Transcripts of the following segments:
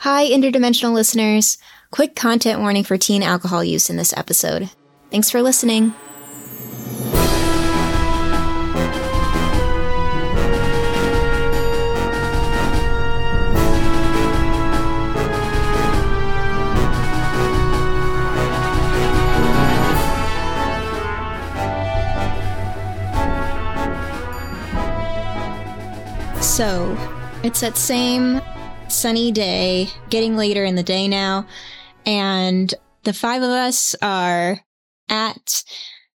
Hi, interdimensional listeners. Quick content warning for teen alcohol use in this episode. Thanks for listening. So, it's that same sunny day, getting later in the day now, and the five of us are at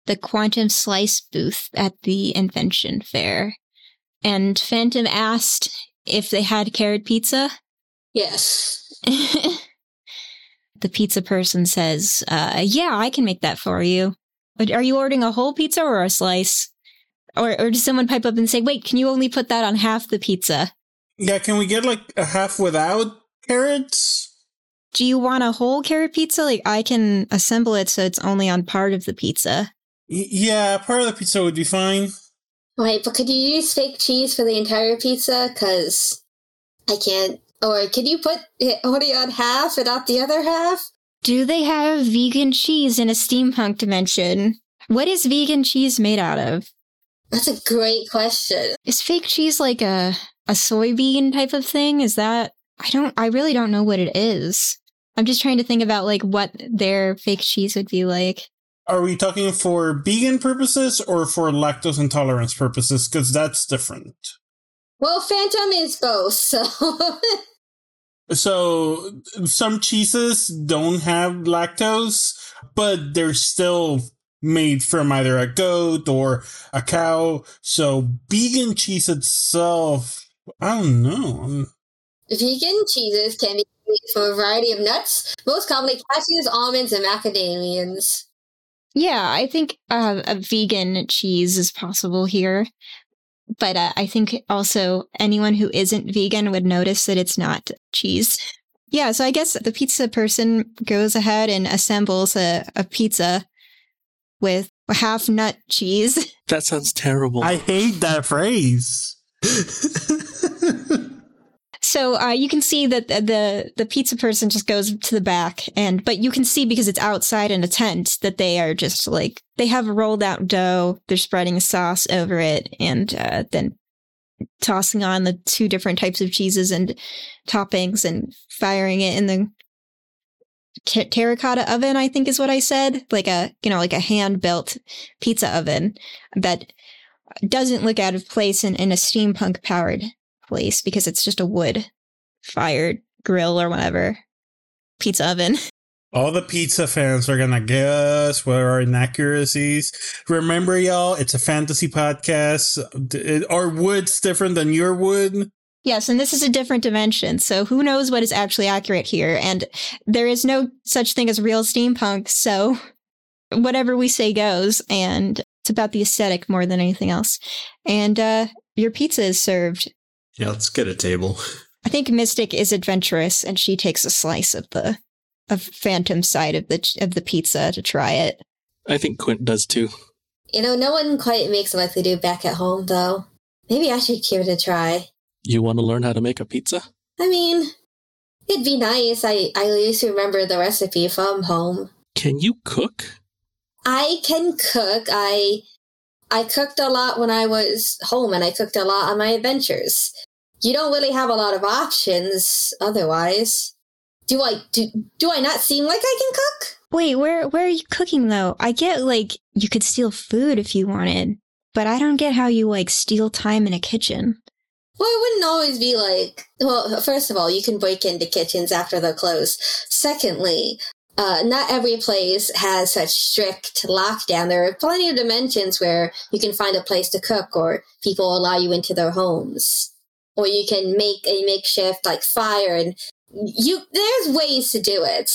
the Quantum Slice booth at the Invention Fair. And Phantom asked if they had carrot pizza. Yes. the pizza person says, uh, Yeah, I can make that for you. But are you ordering a whole pizza or a slice? Or, or does someone pipe up and say, Wait, can you only put that on half the pizza? Yeah, can we get like a half without carrots? Do you want a whole carrot pizza? Like, I can assemble it so it's only on part of the pizza. Y- yeah, part of the pizza would be fine. Wait, but could you use fake cheese for the entire pizza? Because I can't. Or could you put it only on half and not the other half? Do they have vegan cheese in a steampunk dimension? What is vegan cheese made out of? That's a great question. Is fake cheese like a a soybean type of thing? Is that I don't I really don't know what it is. I'm just trying to think about like what their fake cheese would be like. Are we talking for vegan purposes or for lactose intolerance purposes? Because that's different. Well, Phantom is both, so. so some cheeses don't have lactose, but they're still made from either a goat or a cow. So vegan cheese itself, I don't know. Vegan cheeses can be made from a variety of nuts, most commonly cashews, almonds, and macadamians. Yeah, I think uh, a vegan cheese is possible here. But uh, I think also anyone who isn't vegan would notice that it's not cheese. Yeah, so I guess the pizza person goes ahead and assembles a, a pizza with half nut cheese. That sounds terrible. I hate that phrase. So uh, you can see that the, the pizza person just goes to the back, and but you can see because it's outside in a tent that they are just like they have rolled out dough. They're spreading sauce over it, and uh, then tossing on the two different types of cheeses and toppings, and firing it in the ter- terracotta oven, I think is what I said. Like a, you know, like a hand built pizza oven that doesn't look out of place in, in a steampunk powered place because it's just a wood fired grill or whatever pizza oven. All the pizza fans are gonna guess what are inaccuracies. Remember, y'all, it's a fantasy podcast. Our wood's different than your wood. Yes, and this is a different dimension, so who knows what is actually accurate here? And there is no such thing as real steampunk, so whatever we say goes, and it's about the aesthetic more than anything else. And uh, your pizza is served. Yeah, let's get a table. I think Mystic is adventurous, and she takes a slice of the of Phantom side of the of the pizza to try it. I think Quint does too. You know, no one quite makes like they do back at home, though. Maybe I should give it a try. You want to learn how to make a pizza? I mean, it'd be nice. I, I used to remember the recipe from home. Can you cook? I can cook. I I cooked a lot when I was home and I cooked a lot on my adventures. You don't really have a lot of options otherwise. Do I do do I not seem like I can cook? Wait, where where are you cooking though? I get like you could steal food if you wanted, but I don't get how you like steal time in a kitchen. Well, it wouldn't always be like, well, first of all, you can break into kitchens after they're closed. Secondly, uh, not every place has such strict lockdown. There are plenty of dimensions where you can find a place to cook or people allow you into their homes. Or you can make a makeshift like fire and you, there's ways to do it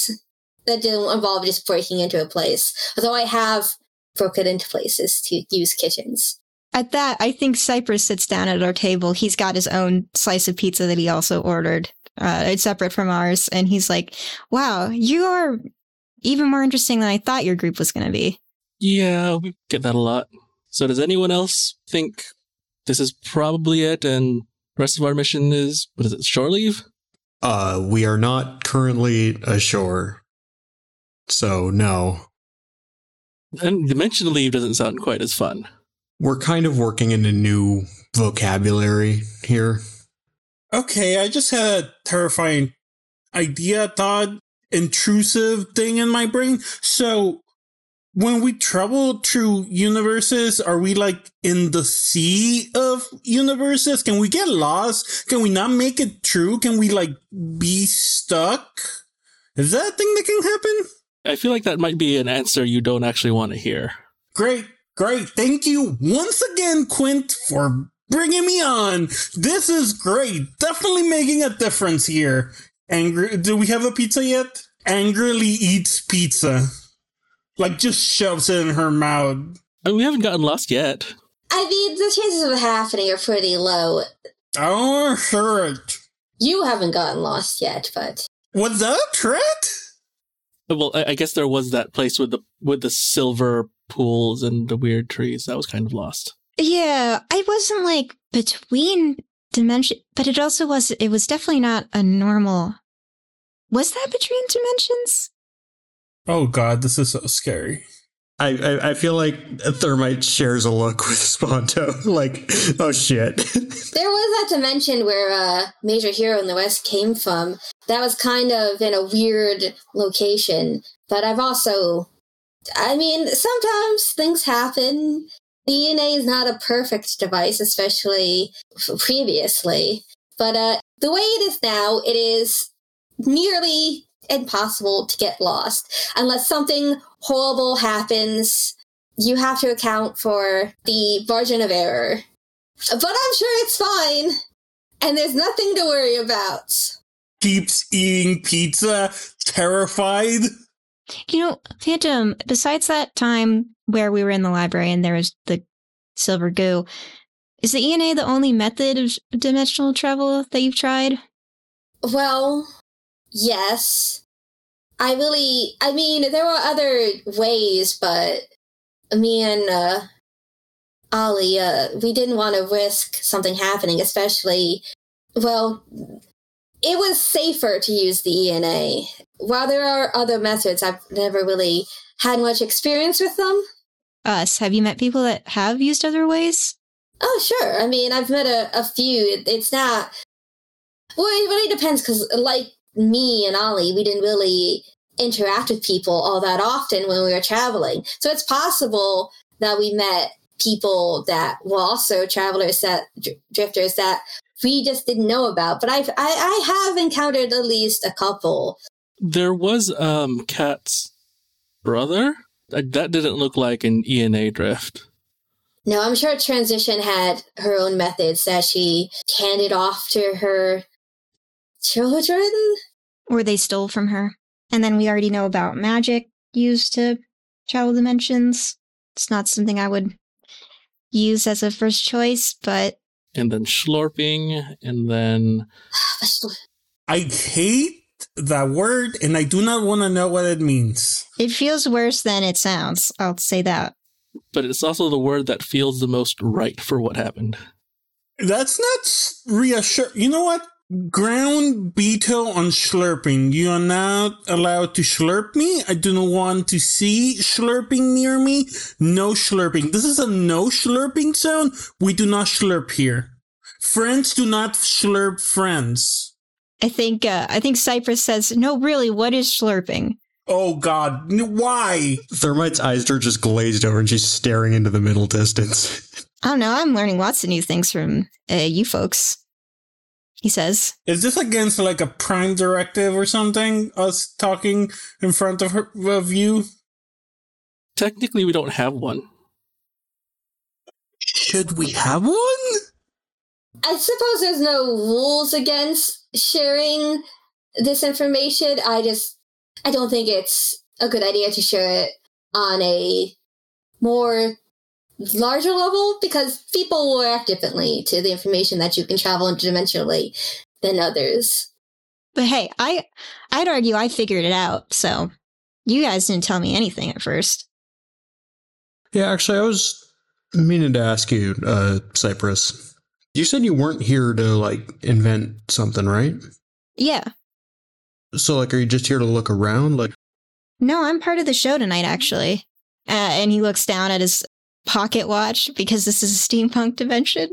that don't involve just breaking into a place. Although I have broken into places to use kitchens. At that, I think Cypress sits down at our table. He's got his own slice of pizza that he also ordered. Uh, it's separate from ours. And he's like, wow, you are even more interesting than I thought your group was going to be. Yeah, we get that a lot. So does anyone else think this is probably it and the rest of our mission is, what is it, shore leave? Uh, we are not currently ashore. So, no. And the dimension leave doesn't sound quite as fun. We're kind of working in a new vocabulary here. Okay, I just had a terrifying idea, thought, intrusive thing in my brain. So, when we travel through universes, are we like in the sea of universes? Can we get lost? Can we not make it through? Can we like be stuck? Is that a thing that can happen? I feel like that might be an answer you don't actually want to hear. Great, great. Thank you once again, Quint, for bringing me on. This is great. Definitely making a difference here. Angry. Do we have a pizza yet? Angrily eats pizza. Like just shoves it in her mouth. I mean, we haven't gotten lost yet. I mean, the chances of it happening are pretty low. Oh, sure it. You haven't gotten lost yet, but Was that a threat? Well, I I guess there was that place with the with the silver pools and the weird trees. That was kind of lost. Yeah, I wasn't like between dimension, but it also was. It was definitely not a normal. Was that between dimensions? Oh god, this is so scary. I, I, I feel like Thermite shares a look with Sponto. like, oh shit. there was that dimension where uh, Major Hero in the West came from. That was kind of in a weird location. But I've also, I mean, sometimes things happen. ENA is not a perfect device, especially previously. But uh, the way it is now, it is nearly impossible to get lost unless something horrible happens. You have to account for the margin of error. But I'm sure it's fine, and there's nothing to worry about. Keeps eating pizza, terrified. You know, Phantom. Besides that time where we were in the library and there was the silver goo, is the ENA the only method of dimensional travel that you've tried? Well, yes. I really, I mean, there were other ways, but me and uh, Ollie, uh, we didn't want to risk something happening, especially, well, it was safer to use the ENA. While there are other methods, I've never really had much experience with them. Us. Have you met people that have used other ways? Oh, sure. I mean, I've met a, a few. It, it's not. Well, it really depends because, like me and Ollie, we didn't really interact with people all that often when we were traveling. So it's possible that we met people that were also travelers that drifters that we just didn't know about. But I've, I, I have encountered at least a couple. There was um Cat's brother. That that didn't look like an ENA drift. No, I'm sure Transition had her own methods that she handed off to her children. Or they stole from her? And then we already know about magic used to travel dimensions. It's not something I would use as a first choice, but And then slurping, and then I hate that word and I do not want to know what it means. it feels worse than it sounds. I'll say that. but it's also the word that feels the most right for what happened. That's not reassuring. You know what? Ground veto on slurping. You are not allowed to slurp me. I do not want to see slurping near me. No slurping. This is a no slurping zone. We do not slurp here. Friends do not slurp friends. I think uh, I think Cypress says, "No, really, what is slurping?" Oh God, why? Thermite's eyes are just glazed over and she's staring into the middle distance. I don't know. I'm learning lots of new things from uh, you folks. He says, Is this against like a prime directive or something? Us talking in front of her of you? Technically, we don't have one. Should we have one? I suppose there's no rules against sharing this information. I just, I don't think it's a good idea to share it on a more larger level because people will react differently to the information that you can travel interdimensionally than others. "But hey, I I'd argue I figured it out. So you guys didn't tell me anything at first. Yeah, actually, I was meaning to ask you, uh, Cypress. You said you weren't here to, like, invent something, right? Yeah. So, like, are you just here to look around? Like, No, I'm part of the show tonight, actually. Uh, and he looks down at his pocket watch because this is a steampunk dimension.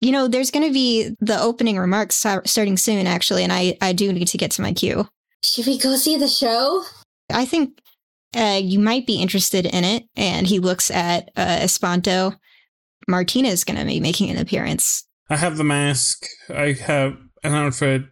You know, there's going to be the opening remarks starting soon, actually, and I, I do need to get to my queue. Should we go see the show? I think uh, you might be interested in it. And he looks at uh, Espanto. Martina is going to be making an appearance. I have the mask. I have an outfit.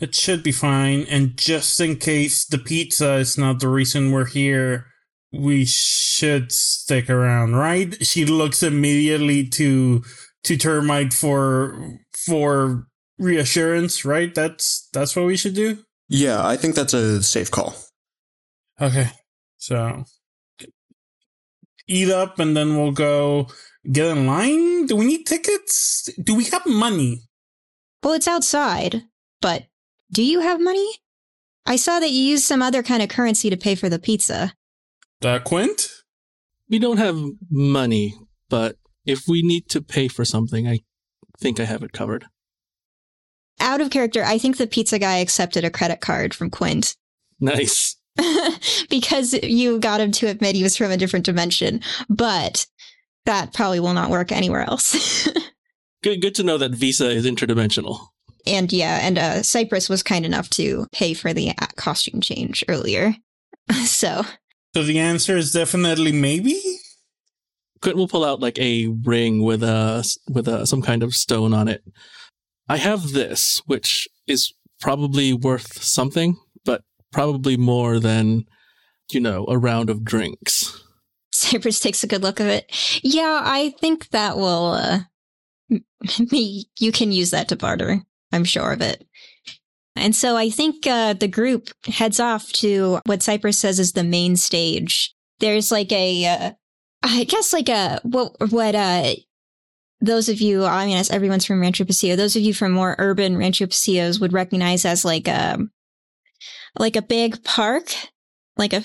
It should be fine. And just in case the pizza is not the reason we're here, we should stick around, right? She looks immediately to to Thermite for for reassurance, right? That's that's what we should do. yeah, I think that's a safe call. Okay. So eat up and then we'll go get in line. Do we need tickets? Do we have money? Well, it's outside, but do you have money? I saw that you used some other kind of currency to pay for the pizza. Uh, Quint? We don't have money, but if we need to pay for something, I think I have it covered. Out of character, I think the pizza guy accepted a credit card from Quint Nice. because you got him to admit he was from a different dimension, but that probably will not work anywhere else. Good, good to know that Visa is interdimensional. and yeah, and uh, Cypress was kind enough to pay for the uh, costume change earlier. so, So the answer is definitely maybe? Quint will pull out like a ring with a with a some kind of stone on it. I have this, which is probably worth something, but probably more than you know a round of drinks. Cypress takes a good look of it. Yeah, I think that will. Uh, me, you can use that to barter. I'm sure of it. And so I think uh, the group heads off to what Cypress says is the main stage. There's like a, uh, I guess like a what what uh those of you, I mean, as everyone's from Rancho Pasillo, those of you from more urban Rancho Pasillos would recognize as like a like a big park, like a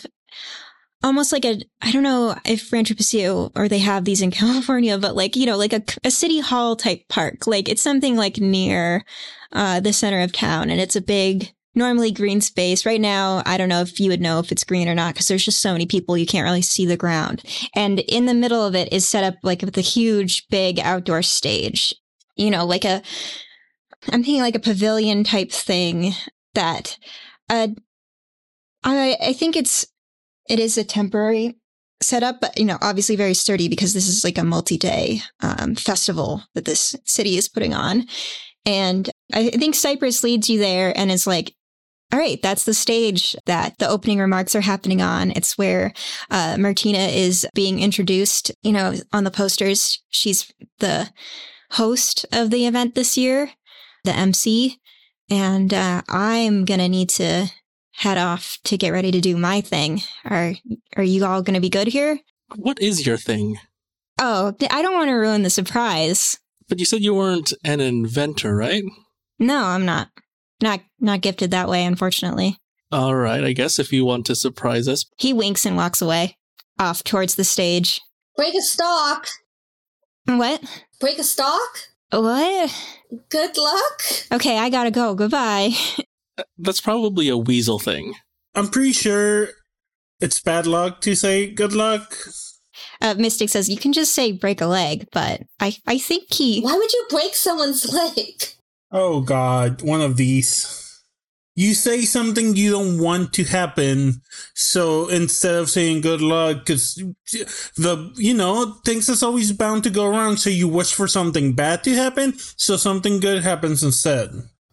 almost like a I don't know if Rancho Paseo or they have these in California, but like you know, like a, a city hall type park. Like it's something like near uh, the center of town, and it's a big, normally green space. Right now, I don't know if you would know if it's green or not because there's just so many people you can't really see the ground. And in the middle of it is set up like a huge, big outdoor stage. You know, like a I'm thinking like a pavilion type thing that uh I I think it's it is a temporary setup, but you know, obviously very sturdy because this is like a multi-day um, festival that this city is putting on. And I think Cypress leads you there and is like, all right, that's the stage that the opening remarks are happening on. It's where uh, Martina is being introduced. You know, on the posters, she's the host of the event this year, the MC. And uh, I'm going to need to head off to get ready to do my thing. Are are you all going to be good here? What is your thing? Oh, I don't want to ruin the surprise. But you said you weren't an inventor, right? No, I'm not. Not not gifted that way, unfortunately. All right, I guess if you want to surprise us. He winks and walks away, off towards the stage. Break a stalk. What? Break a stalk. What? Good luck. Okay, I gotta go. Goodbye. That's probably a weasel thing. I'm pretty sure it's bad luck to say good luck. Uh, Mystic says you can just say break a leg, but I I think he. Why would you break someone's leg? Oh god, one of these. You say something you don't want to happen, so instead of saying good luck, because the, you know, things is always bound to go wrong, so you wish for something bad to happen, so something good happens instead.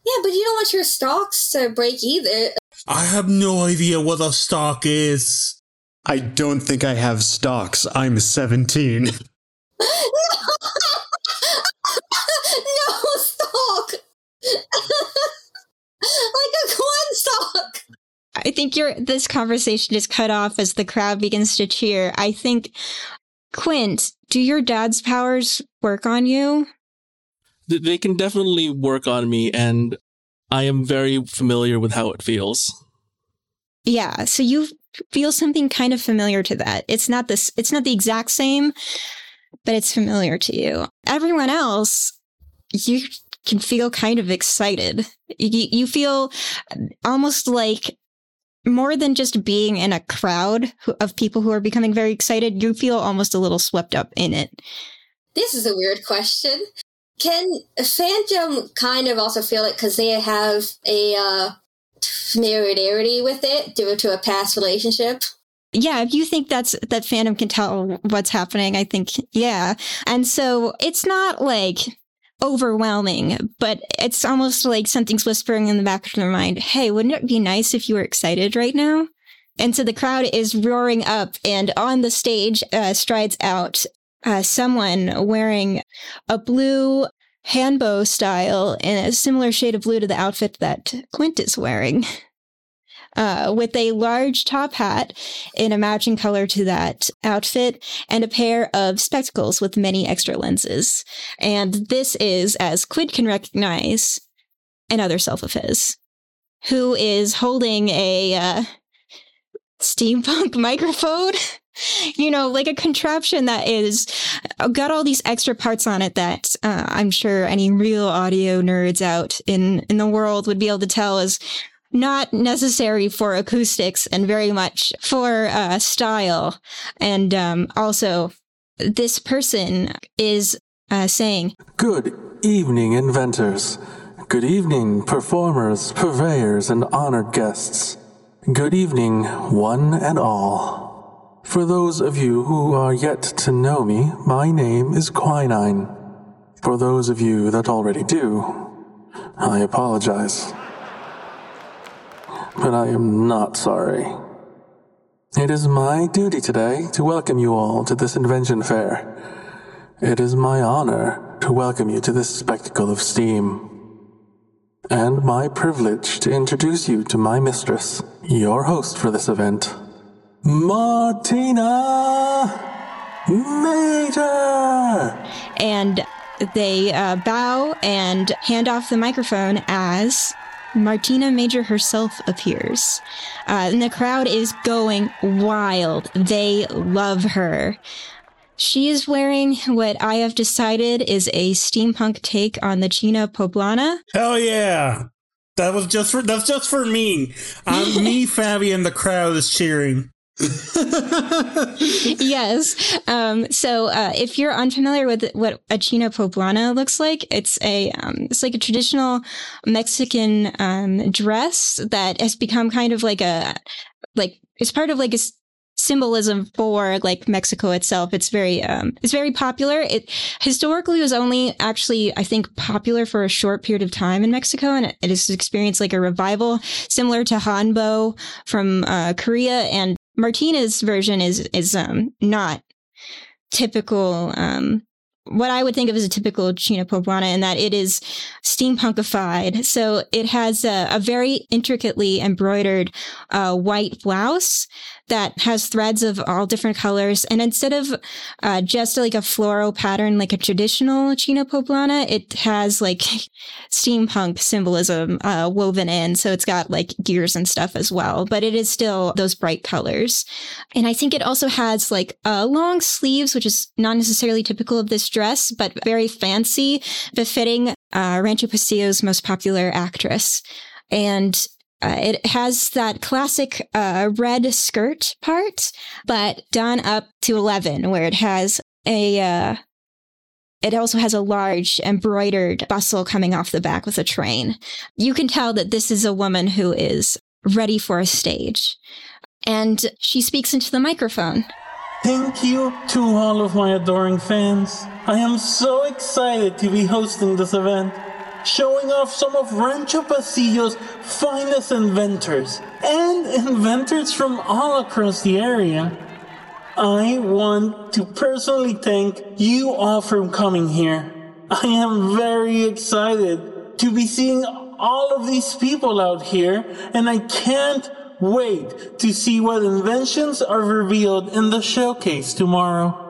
Yeah, but you don't want your stocks to break either. I have no idea what a stock is. I don't think I have stocks. I'm 17. no, stalk. like a corn stalk. I think your this conversation is cut off as the crowd begins to cheer. I think Quint, do your dad's powers work on you? Th- They can definitely work on me, and I am very familiar with how it feels. Yeah, so you feel something kind of familiar to that. It's not this it's not the exact same, but it's familiar to you. Everyone else, you can feel kind of excited. You, you feel uh, almost like more than just being in a crowd of people who are becoming very excited, you feel almost a little swept up in it. This is a weird question. Can Phantom kind of also feel it because they have a uh, familiarity with it due to a past relationship? Yeah, if you think that's that Phantom can tell what's happening, I think yeah. And so it's not like overwhelming, but it's almost like something's whispering in the back of their mind, "Hey, wouldn't it be nice if you were excited right now?" And so the crowd is roaring up, and on the stage uh, strides out uh, someone wearing a blue hanbok style and a similar shade of blue to the outfit that Quint is wearing. Uh, with a large top hat in a matching color to that outfit and a pair of spectacles with many extra lenses. And this is, as Quint can recognize, another self of his, who is holding a uh, steampunk microphone. You know, like a contraption that is uh, got all these extra parts on it that uh, I'm sure any real audio nerds out in in the world would be able to tell is not necessary for acoustics and very much for uh, style. And um, also, this person is uh, saying, Good evening, inventors. Good evening, performers, purveyors, and honored guests. Good evening, one and all. For those of you who are yet to know me, my name is Quinine. For those of you that already do, I apologize but I am not sorry. It is my duty today to welcome you all to this invention fair. It is my honor to welcome you to this spectacle of steam. And my privilege to introduce you to my mistress, your host for this event, Martina Major! And they uh, bow and hand off the microphone as Martina Major herself appears. Uh, and the crowd is going wild. They love her. She is wearing what I have decided is a steampunk take on the China Poblana. Hell yeah. That was just for that's just for me. I'm me, Fabi, and the crowd is cheering. yes. Um, so uh, if you're unfamiliar with what a china poblana looks like, it's a um, it's like a traditional Mexican um, dress that has become kind of like a like it's part of like a symbolism for like Mexico itself. It's very um, it's very popular. It historically was only actually I think popular for a short period of time in Mexico, and it, it has experienced like a revival similar to hanbok from uh, Korea and Martina's version is is um not typical um what I would think of as a typical China Poblana in that it is steampunkified. So it has a, a very intricately embroidered uh, white blouse that has threads of all different colors. And instead of uh, just like a floral pattern, like a traditional chino Poblana, it has like steampunk symbolism uh, woven in. So it's got like gears and stuff as well, but it is still those bright colors. And I think it also has like uh, long sleeves, which is not necessarily typical of this dress, but very fancy, befitting uh, Rancho Pastillo's most popular actress. And uh, it has that classic uh, red skirt part, but done up to 11, where it has a. Uh, it also has a large embroidered bustle coming off the back with a train. You can tell that this is a woman who is ready for a stage. And she speaks into the microphone. Thank you to all of my adoring fans. I am so excited to be hosting this event showing off some of Rancho Pastillo's finest inventors and inventors from all across the area. I want to personally thank you all for coming here. I am very excited to be seeing all of these people out here, and I can't wait to see what inventions are revealed in the showcase tomorrow.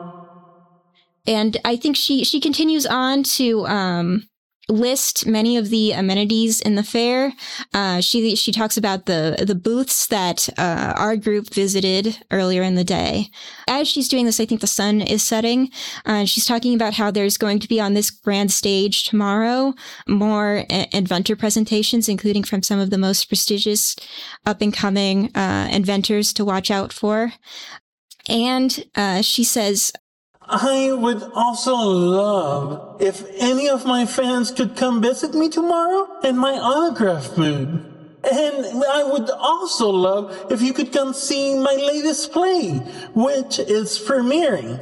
And I think she she continues on to um, list many of the amenities in the fair. Uh, she she talks about the the booths that uh, our group visited earlier in the day. As she's doing this, I think the sun is setting. Uh, she's talking about how there's going to be on this grand stage tomorrow more a- inventor presentations, including from some of the most prestigious up and coming uh, inventors to watch out for. And uh, she says, I would also love if any of my fans could come visit me tomorrow in my autograph booth. And I would also love if you could come see my latest play, which is premiering.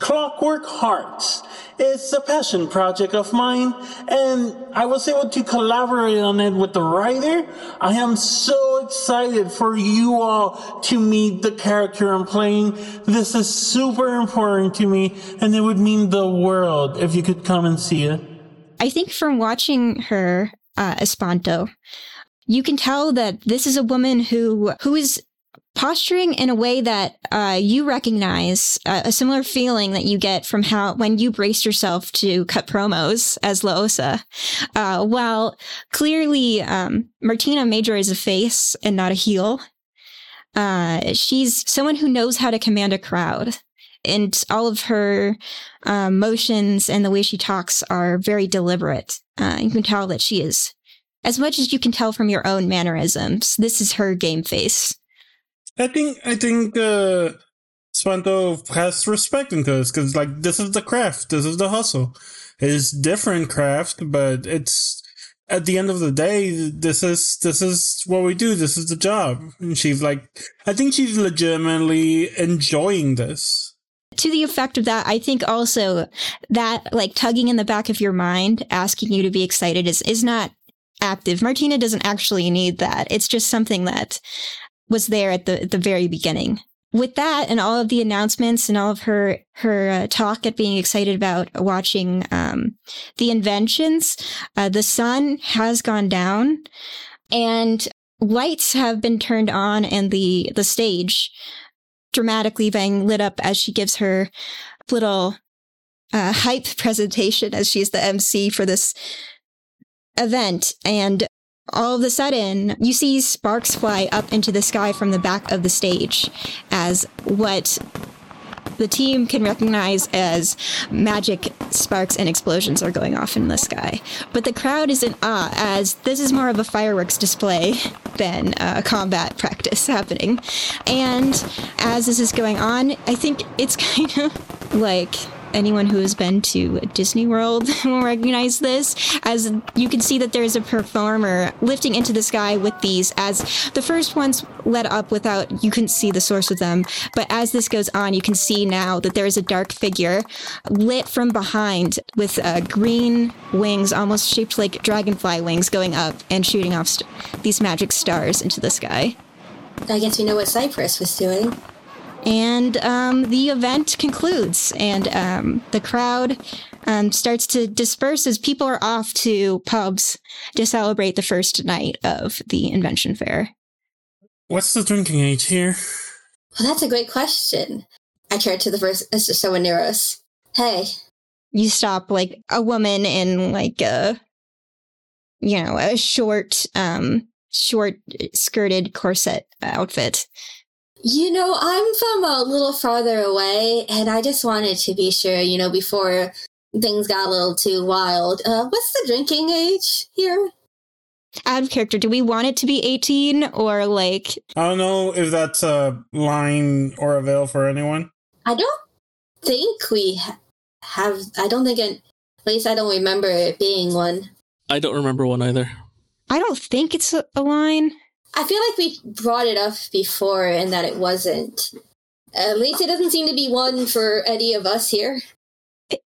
Clockwork Hearts. It's a passion project of mine, and I was able to collaborate on it with the writer. I am so excited for you all to meet the character I'm playing. This is super important to me, and it would mean the world if you could come and see it. I think from watching her, uh, Espanto, you can tell that this is a woman who who is posturing in a way that uh, you recognize uh, a similar feeling that you get from how when you braced yourself to cut promos as Laosa. Uh, while clearly um, Martina Major is a face and not a heel, uh, she's someone who knows how to command a crowd. And all of her uh, motions and the way she talks are very deliberate. Uh, you can tell that she is, as much as you can tell from your own mannerisms, this is her game face. I think I think uh Spanto has respect into this because like this is the craft, this is the hustle. It's different craft, but it's at the end of the day, this is this is what we do. This is the job. And she's like, I think she's legitimately enjoying this. to the effect of that, I think also that like tugging in the back of your mind, asking you to be excited is, is not active. Martina doesn't actually need that. It's just something that was there at the, at the very beginning. With that and all of the announcements and all of her her uh, talk at being excited about watching um, the inventions, uh, the sun has gone down, and lights have been turned on, and the the stage dramatically being lit up as she gives her little uh, hype presentation as she's the MC for this event. And all of a sudden, you see sparks fly up into the sky from the back of the stage as what the team can recognize as magic sparks and explosions are going off in the sky. But the crowd is in awe as this is more of a fireworks display than a combat practice happening. And as this is going on, I think it's kind of like anyone who has been to Disney World will recognize this as you can see that there's a performer lifting into the sky with these as the first ones let up without you couldn't see the source of them but as this goes on you can see now that there is a dark figure lit from behind with uh, green wings almost shaped like dragonfly wings going up and shooting off st- these magic stars into the sky I guess we know what Cypress was doing. And um, the event concludes and um, the crowd um, starts to disperse as people are off to pubs to celebrate the first night of the invention fair What's the drinking age here? Well, that's a great question. I turned to the first Mr. Soaneros. Hey, you stop like a woman in like a you know a short um short skirted corset outfit you know, I'm from a little farther away, and I just wanted to be sure, you know, before things got a little too wild. Uh, what's the drinking age here? out of character do we want it to be 18 or like I don't know if that's a line or a veil for anyone. I don't think we ha- have. I don't think, it, at least I don't remember it being one. I don't remember one either. i don't think it's a, a line I feel like we brought it up before and that it wasn't. At least it doesn't seem to be one for any of us here.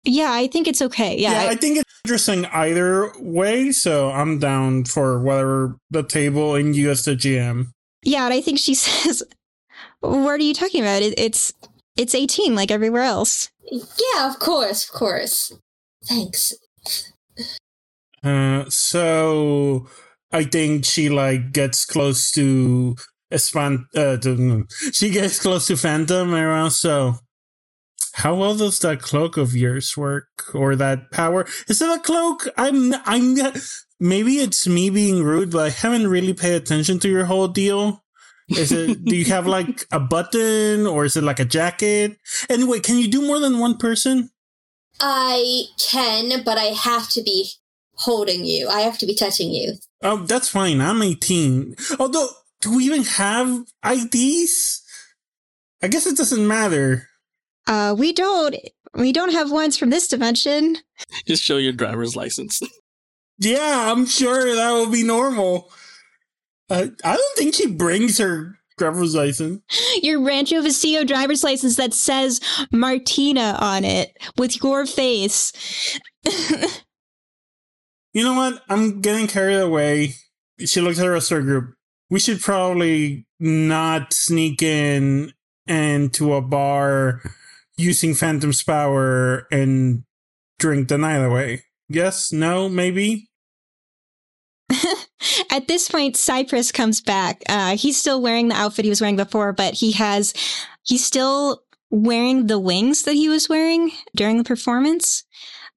yeah i think it's okay yeah, Yeah, I- I think it's interesting either way, so I'm down for whatever the table and you as the GM. Yeah, and I think she says, "What are you talking about? It, it's it's 18 like everywhere else." Yeah, of course, of course. Thanks. Uh, so I think she like gets close to Espan. Uh, to, she gets close to Phantom around. So How well does that cloak of yours work, or that power? Is it a cloak? I'm, I'm. Maybe it's me being rude, but I haven't really paid attention to your whole deal. Is it? do you have like a button, or is it like a jacket? Anyway, can you do more than one person? I can, but I have to be holding you. I have to be touching you. Oh, that's fine. I'm 18. Although, do we even have IDs? I guess it doesn't matter. Uh, we don't. We don't have ones from this dimension. Just show your driver's license. Yeah, I'm sure that will be normal. Uh, I don't think she brings her driver's license. Your Rancho Vecchio driver's license that says Martina on it with your face. You know what? I'm getting carried away. She looks at the rest of her group. We should probably not sneak in into a bar using Phantom's power and drink the night away. Yes? No? Maybe? At this point, Cypress comes back. Uh, he's still wearing the outfit he was wearing before, but he has, he's still wearing the wings that he was wearing during the performance.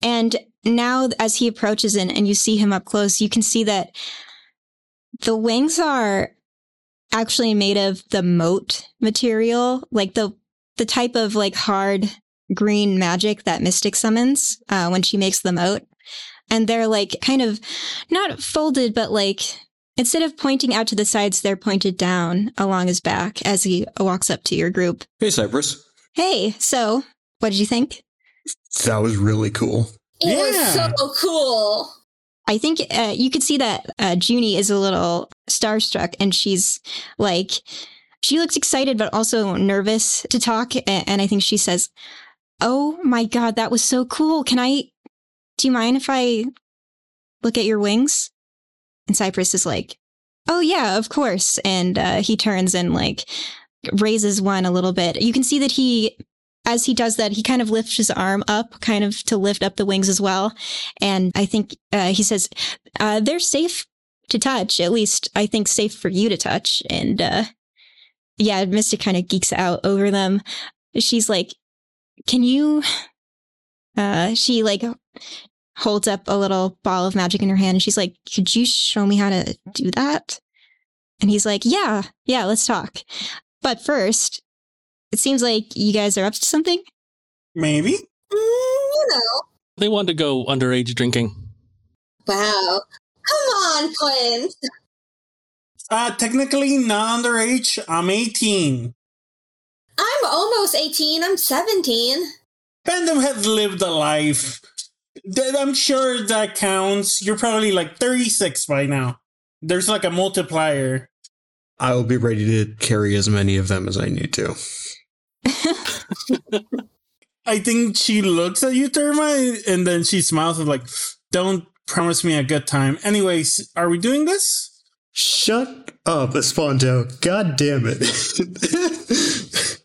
And now, as he approaches and, and you see him up close, you can see that the wings are actually made of the mote material, like the the type of like hard green magic that Mystic summons uh, when she makes the mote. And they're like kind of not folded, but like instead of pointing out to the sides, they're pointed down along his back as he walks up to your group. Hey, Cypress. Hey, so what did you think? That was really cool. It Yeah. was so cool. I think uh, you could see that uh, Junie is a little starstruck and she's like, she looks excited but also nervous to talk. And I think she says, Oh my God, that was so cool. Can I, do you mind if I look at your wings? And Cypress is like, Oh yeah, of course. And uh, he turns and like raises one a little bit. You can see that he, as he does that, he kind of lifts his arm up, kind of to lift up the wings as well. And I think uh, he says, uh, they're safe to touch, at least I think safe for you to touch. And uh, yeah, Mystic kind of geeks out over them. She's like, can you, uh, she like holds up a little ball of magic in her hand and she's like, could you show me how to do that? And he's like, yeah, yeah, let's talk. But first, it seems like you guys are up to something. Maybe? Mm, you know. They want to go underage drinking. Wow. Come on, Quinn. Uh, technically not underage. I'm 18. I'm almost 18. I'm 17. Phantom has lived a life. Th- I'm sure that counts. You're probably like 36 by now. There's like a multiplier. I will be ready to carry as many of them as I need to. I think she looks at you, Thermite, and then she smiles and like, don't promise me a good time. Anyways, are we doing this? Shut up, Espanto. God damn it.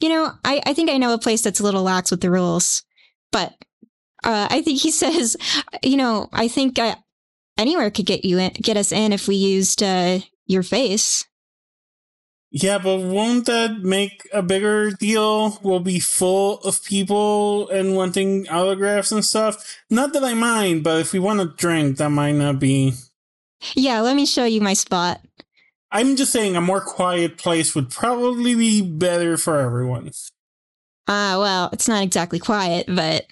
You know, I, I think I know a place that's a little lax with the rules, but uh, I think he says, you know, I think uh, anywhere could get you in, get us in if we used uh, your face. Yeah, but won't that make a bigger deal? We'll be full of people and wanting autographs and stuff. Not that I mind, but if we want to drink, that might not be. Yeah, let me show you my spot. I'm just saying a more quiet place would probably be better for everyone. Ah, well, it's not exactly quiet, but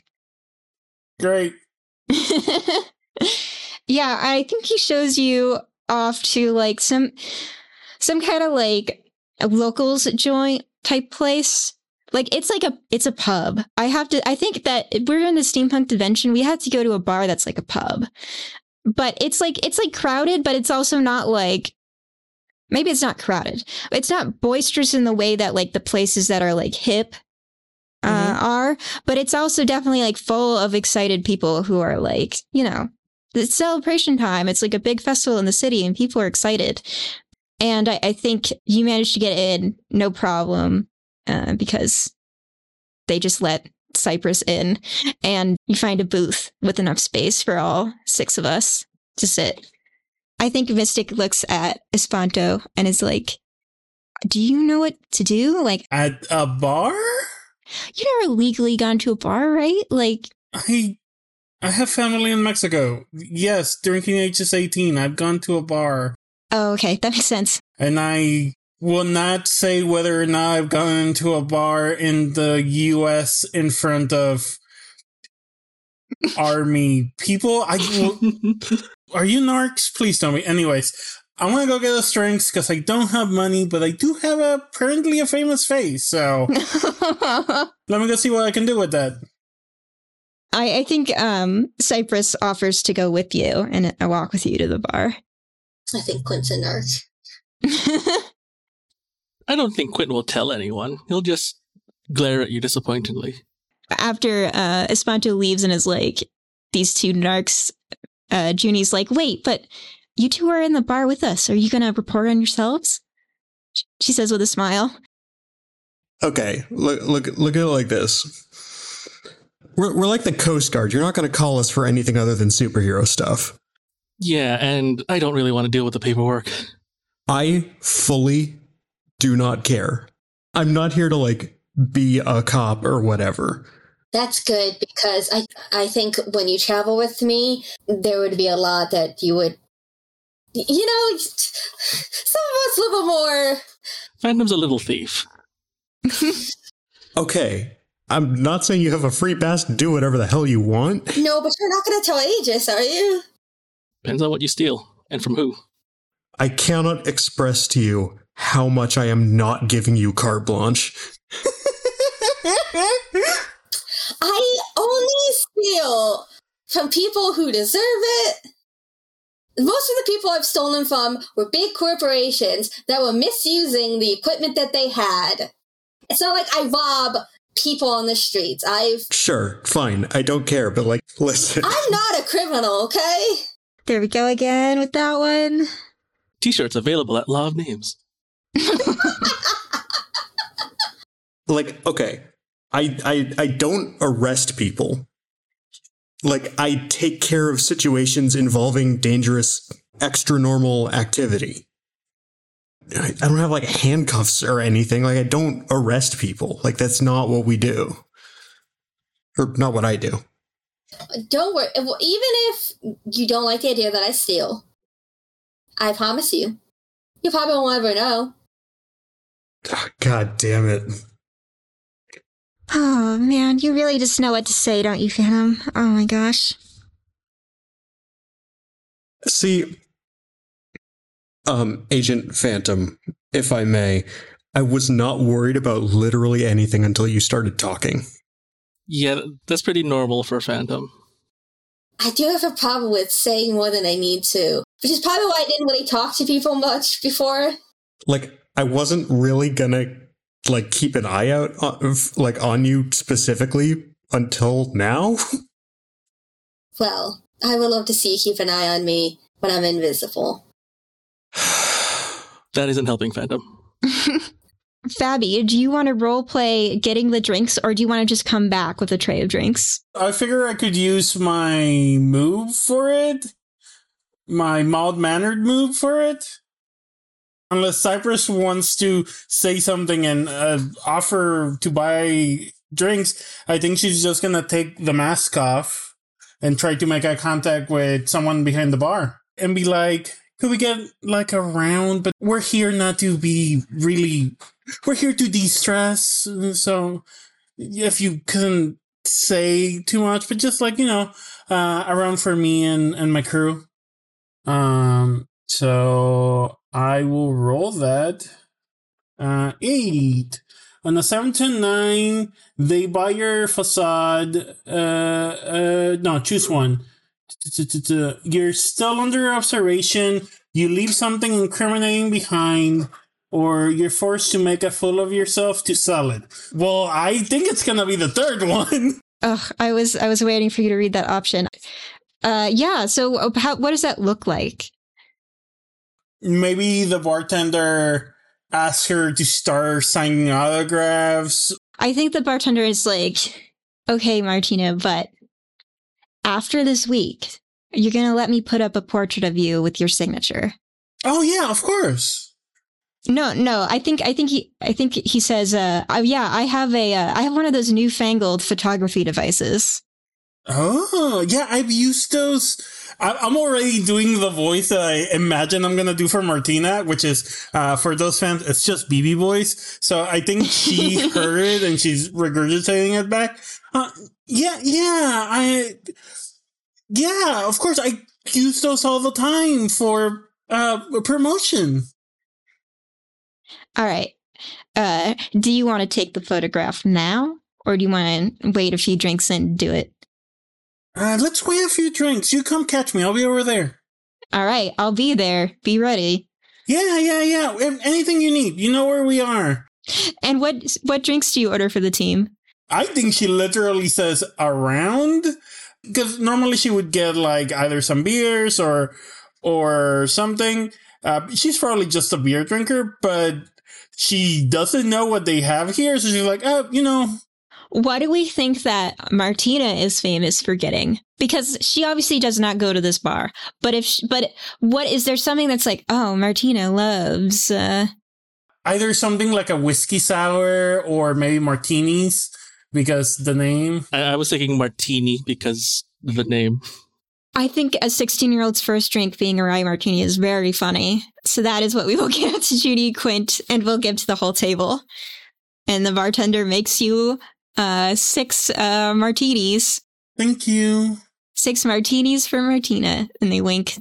Great. yeah, I think he shows you off to like some some kind of like a locals joint type place. Like it's like a it's a pub. I have to I think that if we're in the steampunk convention, we had to go to a bar that's like a pub. But it's like it's like crowded, but it's also not like maybe it's not crowded. It's not boisterous in the way that like the places that are like hip uh, are, but it's also definitely like full of excited people who are like, you know, it's celebration time. It's like a big festival in the city and people are excited. And I, I think you managed to get in no problem uh, because they just let Cypress in and you find a booth with enough space for all six of us to sit. I think Mystic looks at Espanto and is like, Do you know what to do? Like, At a bar? you never legally gone to a bar, right? Like, I I have family in Mexico. Yes, drinking age is 18. I've gone to a bar. oh, okay, that makes sense. And I will not say whether or not I've gone to a bar in the US in front of army people. I are you narcs? Please tell me. Anyways, I want to go get us drinks because I don't have money, but I do have a, apparently a famous face. So let me go see what I can do with that. I, I think um, Cypress offers to go with you and I walk with you to the bar. I think Quint's a narc. I don't think Quentin will tell anyone. He'll just glare at you disappointingly. After uh, Espanto leaves and is like, these two narcs, uh, Junie's like, wait, but you two are in the bar with us. Are you going to report on yourselves? She says with a smile. Okay, look look look at it like this. We're we're like the Coast Guard. You're not going to call us for anything other than superhero stuff. Yeah, and I don't really want to deal with the paperwork. I fully do not care. I'm not here to like be a cop or whatever. That's good because I I think when you travel with me, there would be a lot that you would, you know, some of us live a more. Phantom's a little thief. Okay, I'm not saying you have a free pass to do whatever the hell you want. No, but you're not going to tell Aegis, are you? Depends on what you steal and from who. I cannot express to you how much I am not giving you carte blanche. I only steal from people who deserve it. Most of the people I've stolen from were big corporations that were misusing the equipment that they had. It's not like I rob people on the streets. I've Sure, fine. I don't care, but like, listen. I'm not a criminal, okay? There we go again with that one. T-shirts available at Law of Names. like okay I, I i don't arrest people like i take care of situations involving dangerous extra normal activity I, I don't have like handcuffs or anything like i don't arrest people like that's not what we do or not what i do Don't worry. Well, Even if you don't like the idea that I steal, I promise you, you probably won't ever know. Ah, god damn it Oh man, you really just know what to say, don't you, Phantom? Oh my gosh. see um agent phantom if i may i was not worried about literally anything until you started talking Yeah, that's pretty normal for Phantom. I do have a problem with saying more than I need to, which is probably why I didn't really talk to people much before. like I wasn't really gonna like keep an eye out on, like on you specifically until now. Well, I would love to see you keep an eye on me when I'm invisible. That isn't helping Phantom. Fabi, do you want to role play getting the drinks or do you want to just come back with a tray of drinks? I figure I could use my move for it. My mild mannered move for it. Unless Cypress wants to say something and uh, offer to buy drinks, I think she's just gonna take the mask off and try to make eye contact with someone behind the bar and be like, could we get like a round? But we're here not to be really, we're here to de stress. So if you couldn't say too much, but just like, you know, uh, around for me and, and my crew. Um, so I will roll that. Uh, eight. On a seven to nine, they buy your facade. Uh, uh, no, choose one. You're still under observation. You leave something incriminating behind, or you're forced to make a fool of yourself to sell it. Well, I think it's gonna be the third one. Ugh, I was I was waiting for you to read that option. Uh, yeah. So, how, what does that look like? Maybe the bartender asks her to start signing autographs. I think the bartender is like, "Okay, Martina, but after this week, you're gonna let me put up a portrait of you with your signature." Oh yeah, of course. No, no. I think I think he I think he says, uh, uh, "Yeah, I have a uh, I have one of those newfangled photography devices." Oh, yeah, I've used those. I, I'm already doing the voice that I imagine I'm gonna do for Martina, which is uh, for those fans, it's just BB voice. So I think she heard it and she's regurgitating it back. Uh, yeah, yeah, I, yeah, of course, I use those all the time for uh promotion. All right. Uh, do you want to take the photograph now, or do you want to wait a few drinks and do it? Uh, let's wait a few drinks. You come catch me. I'll be over there. All right, I'll be there. Be ready. Yeah, yeah, yeah. Anything you need, you know where we are. And what what drinks do you order for the team? I think she literally says around because normally she would get like either some beers or or something. Uh, she's probably just a beer drinker, but she doesn't know what they have here, so she's like, oh, you know, What do we think that Martina is famous for getting? Because she obviously does not go to this bar. But if sh but what is there something that's like, oh, Martina loves uh either something like a whiskey sour or maybe martinis because the name. I, I was thinking martini because the name. I think a 16 year old's first drink being a rye martini is very funny. So that is what we will give to Judy Quint and we'll give to the whole table. And the bartender makes you uh, six uh, martinis, Thank you. six martinis for Martina. And they wink.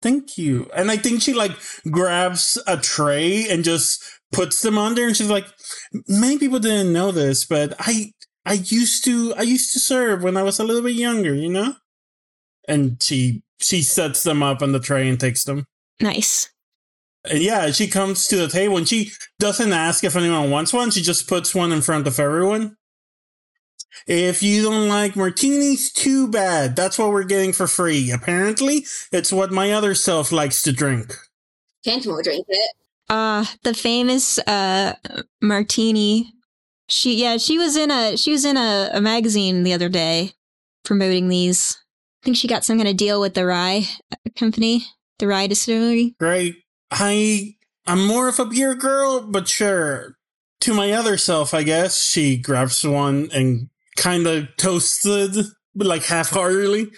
Thank you. And I think she like grabs a tray and just puts them on there and she's like, many people didn't know this, but I, I used to, I used to serve when I was a little bit younger, you know? And she, she sets them up on the tray and takes them. Nice. And yeah, she comes to the table and she doesn't ask if anyone wants one. She just puts one in front of everyone. If you don't like martinis, too bad. That's what we're getting for free. Apparently, it's what my other self likes to drink. Can't more drink it. Uh, the famous uh, martini. She, yeah, she was in a, she was in a, a magazine the other day promoting these. I think she got some kind of deal with the rye uh, company, the rye distillery. Great. I I'm more of a beer girl, but sure. To my other self, I guess she grabs one and kind of toasted, but like half-heartedly.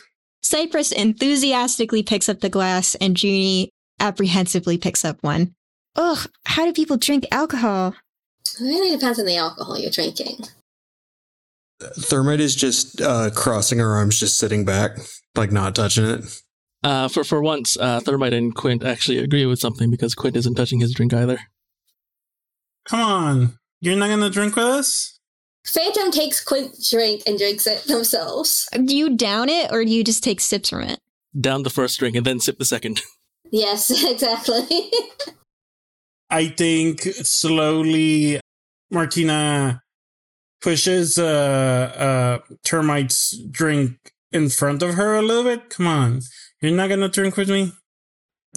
Cypress enthusiastically picks up the glass, and Junie apprehensively picks up one. Ugh, how do people drink alcohol? It really depends on the alcohol you're drinking. Thermite is just uh, crossing her arms, just sitting back, like not touching it. Uh, for for once, uh, Thermite and Quint actually agree with something because Quint isn't touching his drink either. Come on. You're not gonna drink with us? Phantom takes Quint's drink and drinks it themselves. Do you down it, or do you just take sips from it? Down the first drink and then sip the second. Yes, exactly. I think slowly Martina pushes uh uh Thermite's drink in front of her a little bit. Come on. You're not gonna drink with me?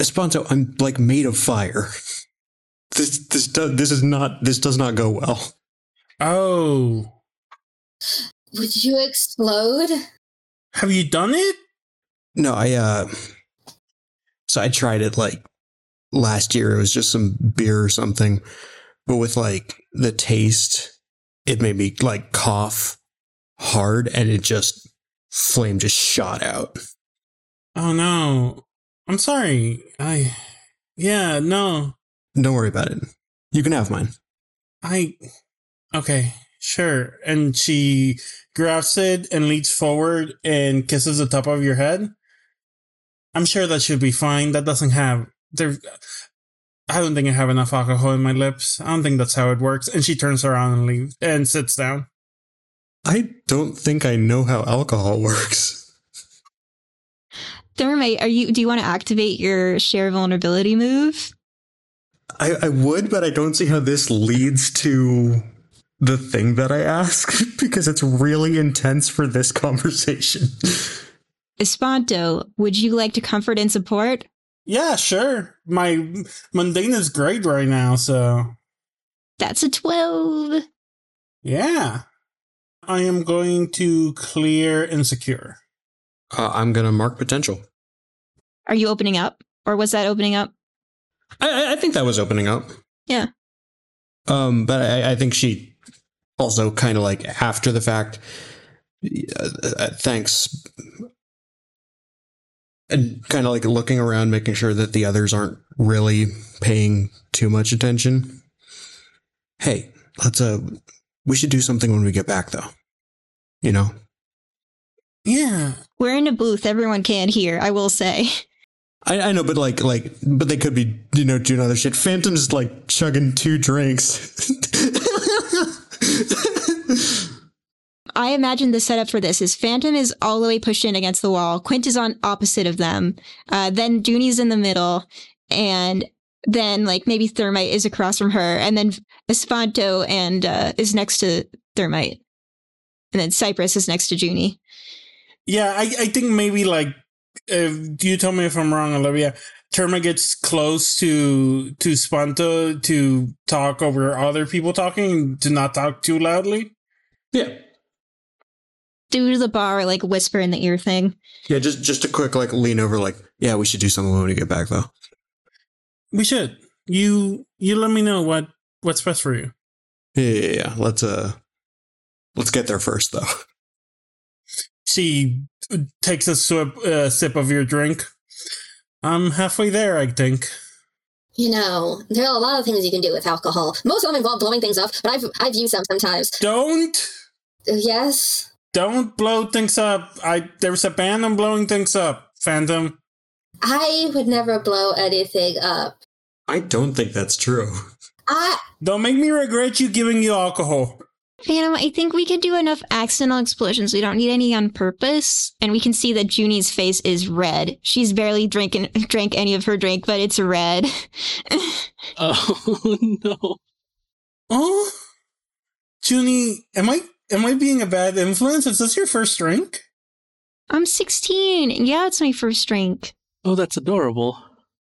Espanto, I'm like made of fire. This this does this is not this does not go well. Oh. Would you explode? Have you done it? No, I uh so I tried it like last year. It was just some beer or something. But with like the taste, it made me like cough hard and it just flame just shot out. Oh no. I'm sorry. I yeah, no. Don't worry about it. You can have mine. I okay, sure. And she grabs it and leads forward and kisses the top of your head. I'm sure that should be fine. That doesn't have there. I don't think I have enough alcohol in my lips. I don't think that's how it works. And she turns around and leaves and sits down. I don't think I know how alcohol works. Thermite, are you? Do you want to activate your share vulnerability move? I, I would, but I don't see how this leads to the thing that I ask because it's really intense for this conversation. Espanto, would you like to comfort and support? Yeah, sure. My mundane is great right now, so That's a twelve. yeah. I am going to clear insecure. Uh, I'm gonna mark potential. Are you opening up, or was that opening up? I, I- I think that was opening up. Yeah. Um, but I, I think she also kind of like after the fact. Uh, uh, thanks. And kind of like looking around, making sure that the others aren't really paying too much attention. Hey, let's uh, we should do something when we get back, though. You know, Yeah. We're in a booth. Everyone can't hear. I will say. I, I know, but like, like, but they could be, you know, doing other shit. Phantom's like chugging two drinks. I imagine the setup for this is Phantom is all the way pushed in against the wall. Quint is on opposite of them. Uh, then Junie's in the middle, and then like maybe Thermite is across from her, and then Espanto and uh, is next to Thermite, and then Cypress is next to Junie. Yeah, I, I think maybe like if you tell me if I'm wrong, Olivia. Terma gets close to to Spanto to talk over other people talking, to not talk too loudly. yeah, Do the bar like whisper in the ear thing. yeah. Just, just a quick like lean over, like, yeah, we should do something when we get back, though. We should. You you let me know what what's best for you. Yeah, yeah, yeah. Let's uh, let's get there first, though. She takes a sip, uh, sip of your drink. I'm halfway there, I think. You know, there are a lot of things you can do with alcohol. Most of them involve blowing things up, but I've I've used them sometimes. Don't Yes. Don't blow things up. I there's a ban on blowing things up, Phantom. I would never blow anything up. I don't think that's true. I Don't make me regret you giving you alcohol. Phantom, I think we could do enough accidental explosions. We don't need any on purpose. And we can see that Junie's face is red. She's barely drinking drank any of her drink, but it's red. Oh no. Oh, Junie, am I am I being a bad influence? Is this your first drink? I'm 16. Yeah, it's my first drink. Oh, that's adorable.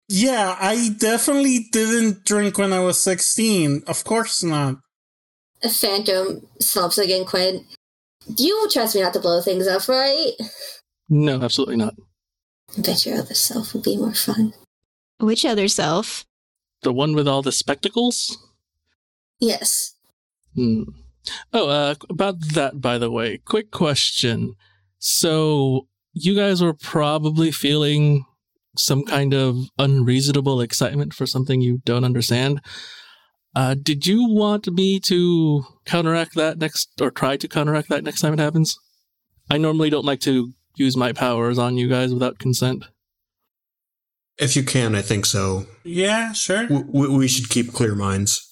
Yeah, I definitely didn't drink when I was 16. Of course not. a phantom slumps again, Quinn. You trust me not to blow things up, right? No, absolutely not. I bet your other self would be more fun. Which other self? The one with all the spectacles? Yes. Hmm. Oh, uh, about that, by the way, quick question. So, you guys were probably feeling some kind of unreasonable excitement for something you don't understand. Uh, did you want me to counteract that next, or try to counteract that next time it happens? I normally don't like to use my powers on you guys without consent. If you can, I think so. Yeah, sure. W- w- we should keep clear minds.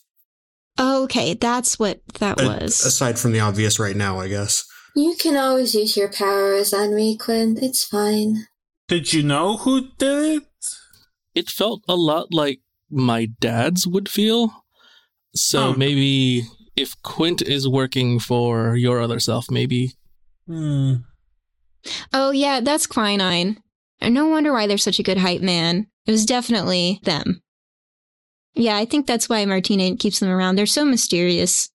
Okay, that's what that A- was. aside from the obvious right now, I guess. You can always use your powers on me, Quinn. It's fine. Did you know who did it? It felt a lot like my dad's would feel. So Oh. maybe if Quint is working for your other self, maybe Hmm. Oh, yeah, that's quinine. No wonder why they're such a good hype man. It was definitely them. Yeah, I think that's why Martina keeps them around. They're so mysterious.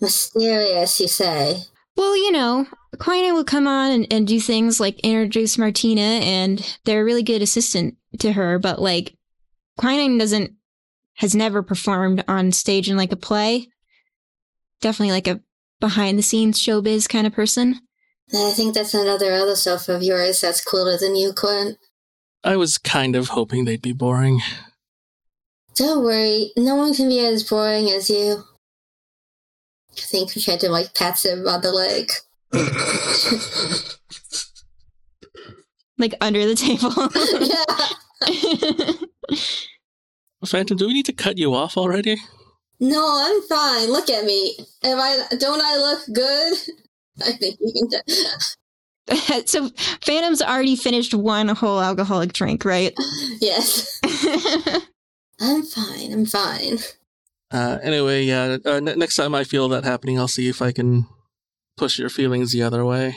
Mysterious, you say. Well, you know, Quinine will come on and, and do things like introduce Martina, and they're a really good assistant to her, but like, Quinine doesn't, has never performed on stage in like a play. Definitely like a behind the scenes showbiz kind of person. I think that's another other self of yours that's cooler than you, Quinn. I was kind of hoping they'd be boring. Don't worry, no one can be as boring as you. I think Phantom like pats him on the leg. Like under the table. yeah. Phantom, do we need to cut you off already? No, I'm fine. Look at me. Am I? Don't I look good? I think you can. do- so Phantom's already finished one whole alcoholic drink, right? yes, I'm fine. I'm fine. Uh, anyway, yeah. Uh, n- next time I feel that happening, I'll see if I can push your feelings the other way.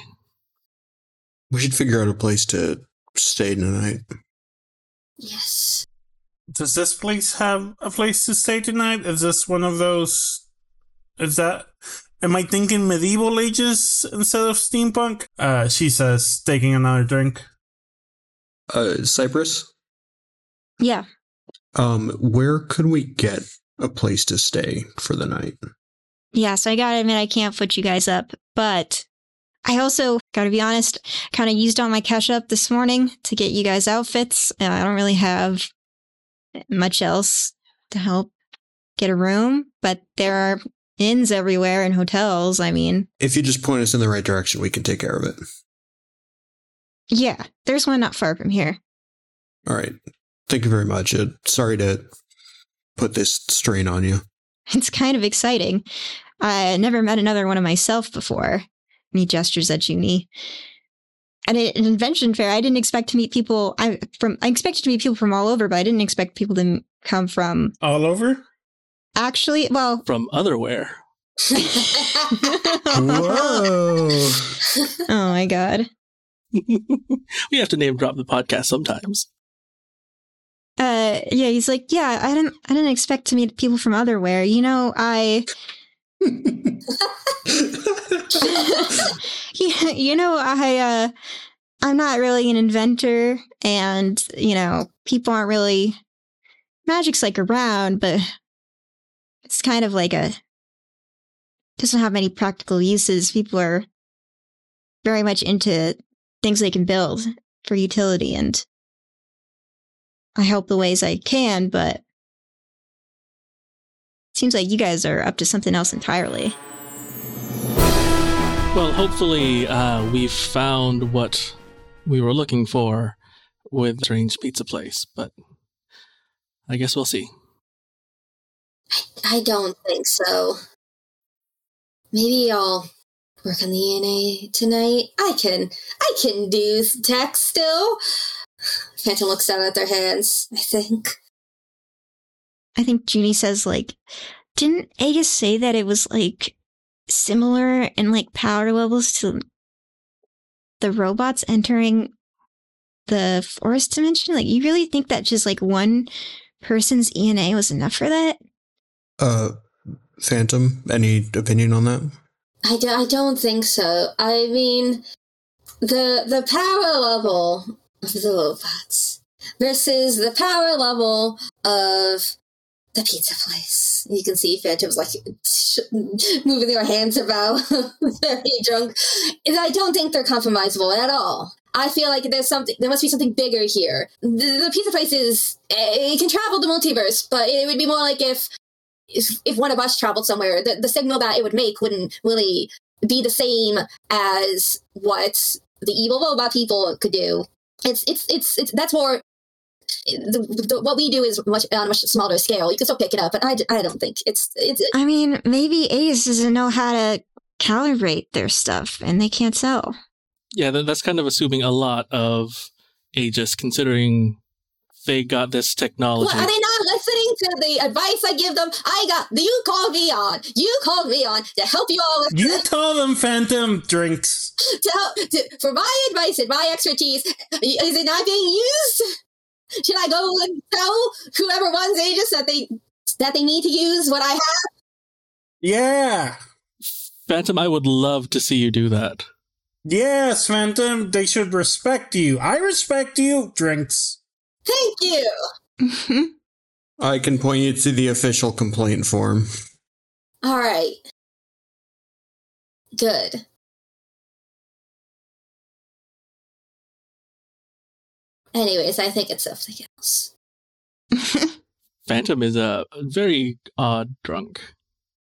We should figure out a place to stay tonight. Yes. Does this place have a place to stay tonight? Is this one of those? Is that? Am I thinking medieval ages instead of steampunk? Uh, she says, taking another drink. Uh, Cypress, yeah. Um, where could we get a place to stay for the night. Yeah, so I gotta admit, I can't foot you guys up, but I also, gotta be honest, kind of used all my cash up this morning to get you guys outfits. Uh, I don't really have much else to help get a room, but there are inns everywhere and hotels. I mean, If you just point us in the right direction, we can take care of it. yeah, there's one not far from here. All right. Thank you very much. Uh, sorry to put this strain on you. It's kind of exciting. I never met another one of myself before. And he gestures at Junie. At an invention fair, I didn't expect to meet people. I from I expected to meet people from all over, but I didn't expect people to m- come from All over? actually. Well, From otherwhere. Whoa. oh my god. we have to name drop the podcast sometimes. Uh, yeah, he's like, yeah, I didn't, I didn't expect to meet people from otherwhere. You know, I, Yeah, you know, I uh I'm not really an inventor and, you know, people aren't really magic's like around, but it's kind of like a doesn't have many practical uses. People are very much into things they can build for utility and I help the ways I can, but it seems like you guys are up to something else entirely. Well, hopefully, uh, we've found what we were looking for with Strange Pizza Place, but I guess we'll see. I don't think so. Maybe I'll work on the ENA tonight. I can I can do tech still. Phantom looks down at their hands, I think. I think Junie says like, didn't Aegis say that it was like similar in like power levels to the robots entering the forest dimension? Like, you really think that just like one person's ENA was enough for that? Uh, Phantom, any opinion on that? I, do, I don't think so. I mean, the the power level of the robots versus the power level of the pizza place. You can see Phantom's like moving their hands about, very drunk. And I don't think they're compromisable at all. I feel like there's something. There must be something bigger here. The, the pizza place is eh, it can travel the multiverse, but it would be more like if if, if one of us traveled somewhere, the, the signal that it would make wouldn't really be the same as what the evil robot people could do. It's it's it's, it's that's more. The, the, what we do is much on a much smaller scale. You can still pick it up, but I, I don't think it's it's. I mean, maybe Aegis doesn't know how to calibrate their stuff and they can't tell. Yeah, that's kind of assuming a lot of Aegis, considering they got this technology. What, are they not listening to the advice I give them? I got you called me on. You called me on to help you all. With You tell them Phantom drinks. to help to, for my advice and my expertise. Is it not being used? Should I go and tell whoever runs Aegis that they that they need to use what I have? Yeah. Phantom, I would love to see you do that. Yes, Phantom. They should respect you. I respect you. Drinks. Thank you. I can point you to the official complaint form. All right. Good. Anyways, I think it's something else. Phantom is a very odd drunk.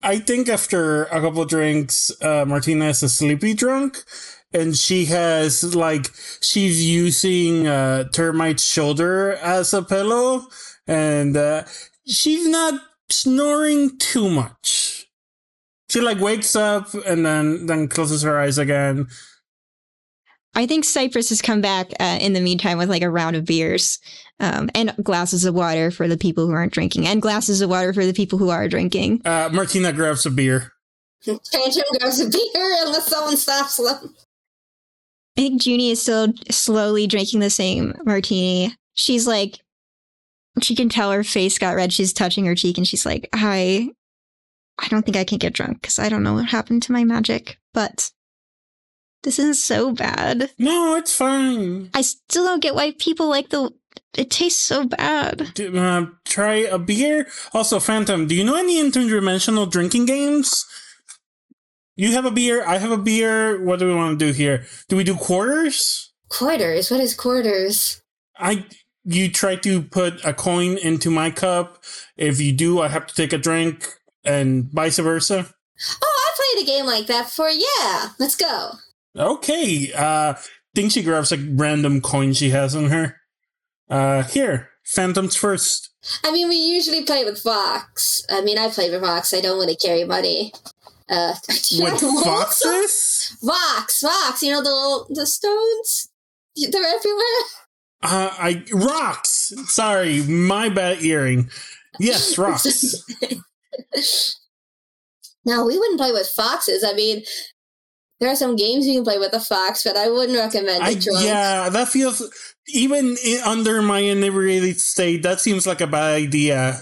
I think after a couple drinks, uh, Martina is a sleepy drunk, and she has like she's using uh, Thermite's shoulder as a pillow, and uh, she's not snoring too much. She like wakes up and then then closes her eyes again. I think Cypress has come back uh, in the meantime with like a round of beers um, and glasses of water for the people who aren't drinking, and glasses of water for the people who are drinking. Uh, Martina grabs a beer. Phantom grabs a beer unless someone stops them. I think Junie is still slowly drinking the same martini. She's like, she can tell her face got red. She's touching her cheek, and she's like, "I, I don't think I can get drunk because I don't know what happened to my magic, but." This isn't so bad. No, it's fine. I still don't get why people like the it tastes so bad. Do- uh, try a beer. Also, Phantom, do you know any interdimensional drinking games? You have a beer. I have a beer. What do we want to do here? Do we do quarters? Quarters? What is quarters? I you try to put a coin into my cup. If you do, I have to take a drink, and vice versa. Oh, I played a game like that before. Yeah, let's go. Okay. Uh, think she grabs a random coin she has on her. Uh, here, Phantoms first. I mean, we usually play with Fox. I mean, I play with Fox. I don't want to carry money. Uh, With foxes? Vox, Vox. You know the little the stones. They're everywhere. Uh, I rocks. Sorry, my bad earring. Yes, rocks. no, we wouldn't play with foxes. I mean, there are some games you can play with a fox, but I wouldn't recommend I, it. drunk. yeah, that feels even under my inebriated state. That seems like a bad idea.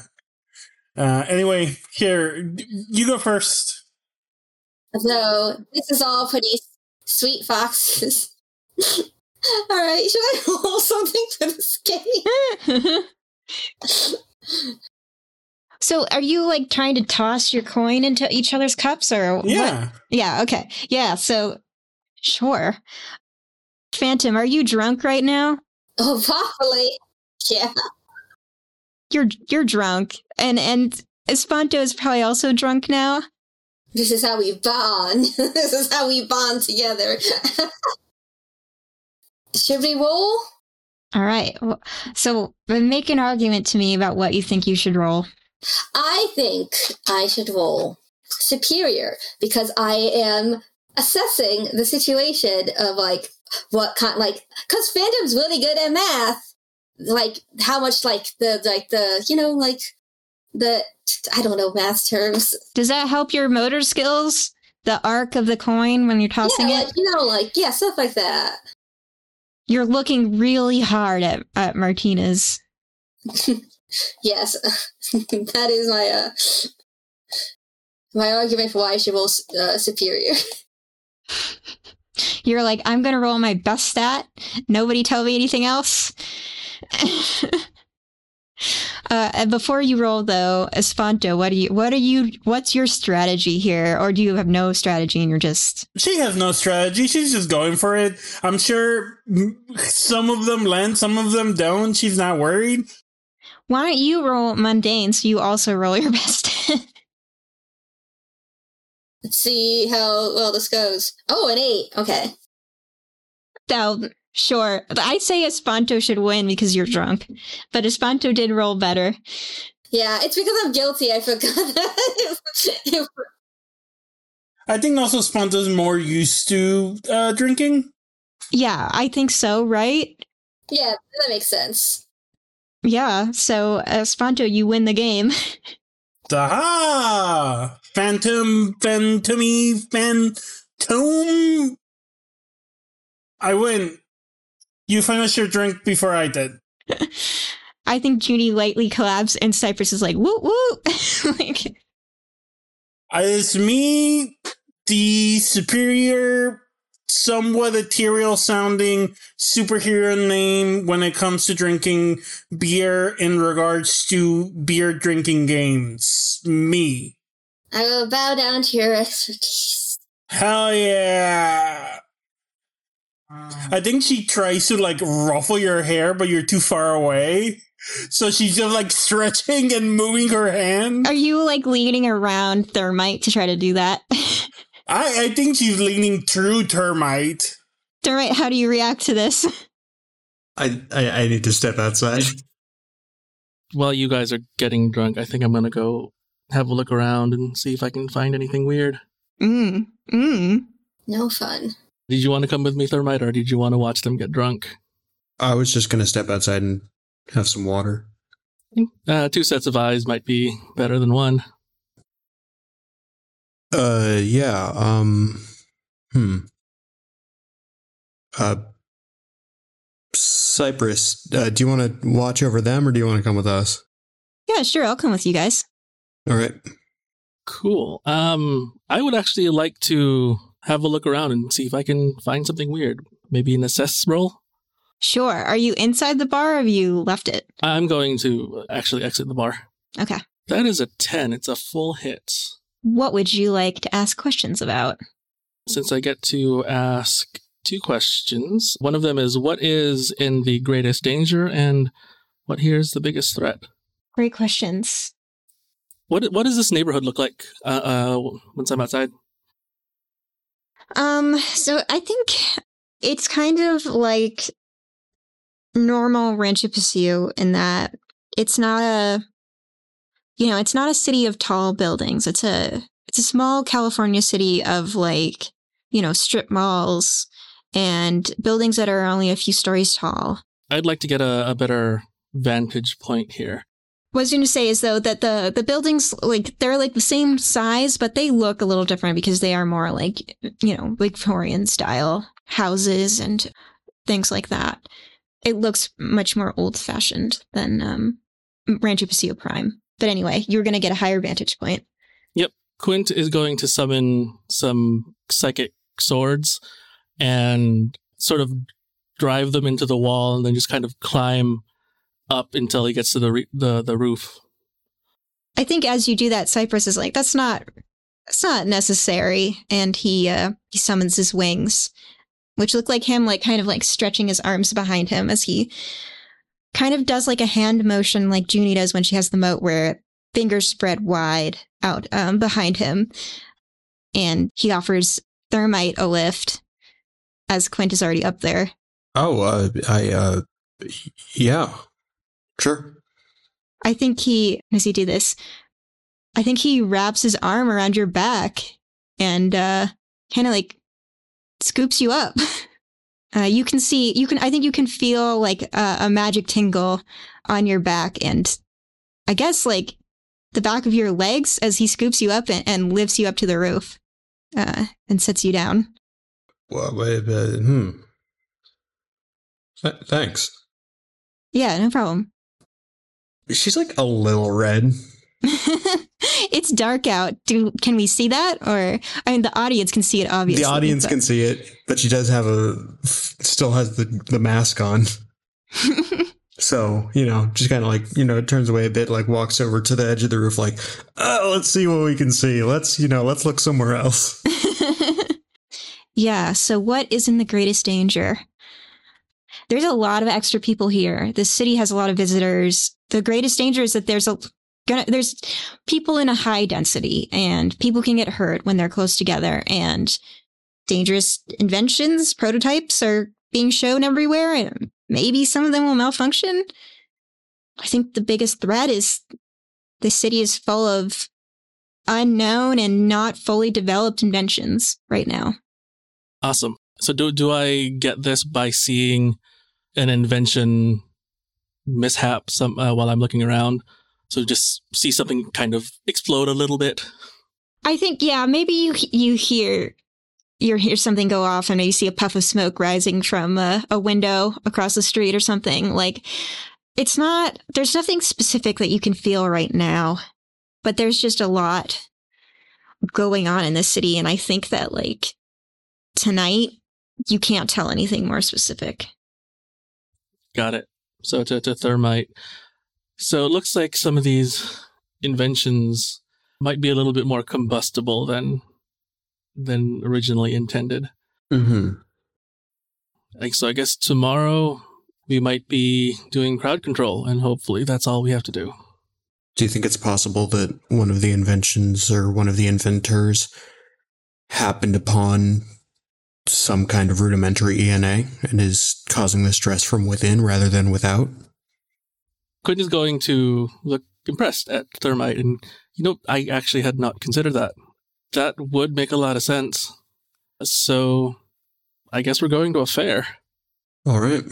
Uh, anyway, here you go first. So this is all pretty sweet foxes. all right, should I roll something for this game? so, are you like trying to toss your coin into each other's cups, or what? Yeah, Yeah. Okay. Yeah. So, sure. Phantom, are you drunk right now? Oh, probably. Yeah. You're you're drunk, and and Espanto is probably also drunk now. This is how we bond. this is how we bond together. Should we roll? All right. So, make an argument to me about what you think you should roll. I think I should roll superior because I am assessing the situation of like what kind like because Phantom's really good at math. Like how much like the like the you know like the I don't know math terms. Does that help your motor skills? The arc of the coin when you're tossing yeah, it? like you know like yeah stuff like that. You're looking really hard at, at Martinez. Yes, that is my uh my argument for why should roll uh, superior. You're like, I'm gonna roll my best stat. Nobody tell me anything else. Uh, and before you roll, though, Espanto, what do you? What are you? What's your strategy here, or do you have no strategy and you're just? she has no strategy. She's just going for it. I'm sure some of them land, some of them don't. She's not worried. Why don't you roll mundane so you also roll your best? Let's see how well this goes. Oh, an eight. Okay. Now, sure. I'd say Espanto should win because you're drunk, but Espanto did roll better. Yeah, it's because I'm guilty. I forgot. I think also Sponta's more used to uh, drinking. Yeah, I think so. Right? yeah, that makes sense. Yeah. So, Espanto, you win the game. Aha! Phantom, Phantomy, Phantom. I win. You finished your drink before I did. I think Judy lightly collapsed, and Cypress is like, woo woo. like, It's me, the superior, somewhat ethereal sounding superhero name when it comes to drinking beer in regards to beer drinking games. Me. I will bow down to your expertise. Hell yeah. I think she tries to like ruffle your hair, but you're too far away. So she's just like stretching and moving her hand. are you like leaning around Thermite to try to do that? I, I think she's leaning through termite. Thermite, how do you react to this? I, I I need to step outside. While you guys are getting drunk, I think I'm gonna go have a look around and see if I can find anything weird. Mm. Mm. No fun. Did you want to come with me, Thermite, or did you want to watch them get drunk? I was just gonna step outside and have some water. Uh, two sets of eyes might be better than one. Uh, yeah. Um, hmm. Uh, Cypress, uh, do you want to watch over them, or do you want to come with us? Yeah, sure. I'll come with you guys. All right. Cool. Um, I would actually like to have a look around and see if I can find something weird. Maybe an assess roll. Sure. Are you inside the bar or have you left it? I'm going to actually exit the bar. Okay. That is a 10. It's a full hit. What would you like to ask questions about? Since I get to ask two questions, one of them is what is in the greatest danger and what here's the biggest threat? Great questions. What what does this neighborhood look like uh, uh, once I'm outside? Um, so I think it's kind of like normal Rancho Pasillo in that it's not a you know, it's not a city of tall buildings. It's a it's a small California city of like, you know, strip malls and buildings that are only a few stories tall. I'd like to get a, a better vantage point here. Was going to say is though that the the buildings like they're like the same size, but they look a little different because they are more like you know Victorian style houses and things like that. It looks much more old fashioned than um, Rancho Pasillo Prime. But anyway, you're going to get a higher vantage point. Yep, Quint is going to summon some psychic swords and sort of drive them into the wall and then just kind of climb up until he gets to the re- the the roof. I think as you do that, Cypress is like, "That's not, that's not necessary," and he uh, he summons his wings, which look like him, like kind of like stretching his arms behind him as he kind of does like a hand motion, like Junie does when she has the moat, where fingers spread wide out um, behind him, and he offers Thermite a lift as Quint is already up there. Oh, uh, I, uh, yeah, sure. I think he, does he do this? I think he wraps his arm around your back and uh, kind of like scoops you up. Uh, you can see, you can, I think you can feel like a, a magic tingle on your back and I guess like the back of your legs as he scoops you up and, and lifts you up to the roof uh, and sets you down. Well, uh, uh, hmm. Th- thanks. Yeah, no problem. She's like a little red. it's dark out. Do can we see that? Or I mean, the audience can see it. Obviously, the audience but- can see it, but she does have a still has the the mask on. So, you know, just kind of like, you know, it turns away a bit, like walks over to the edge of the roof, like, oh, let's see what we can see. Let's, you know, let's look somewhere else. yeah. So, what is in the greatest danger? There's a lot of extra people here. The city has a lot of visitors. The greatest danger is that there's a gonna there's people in a high density, and people can get hurt when they're close together. And dangerous inventions, prototypes are being shown everywhere, and maybe some of them will malfunction. I think the biggest threat is the city is full of unknown and not fully developed inventions right now. Awesome. So do do I get this by seeing an invention mishap some uh, while I'm looking around? So just see something kind of explode a little bit. I think yeah, maybe you you hear you hear something go off and you see a puff of smoke rising from a, a window across the street or something. Like it's not there's nothing specific that you can feel right now, but there's just a lot going on in this city and I think that like tonight you can't tell anything more specific. Got it. So to, to thermite. So it looks like some of these inventions might be a little bit more combustible than than originally intended. Mm-hmm. Like so I guess tomorrow we might be doing crowd control and hopefully that's all we have to do. Do you think it's possible that one of the inventions or one of the inventors happened upon some kind of rudimentary ENA and is causing the stress from within rather than without? Quinn is going to look impressed at thermite and you know, I actually had not considered that. That would make a lot of sense. So I guess we're going to a fair. All right.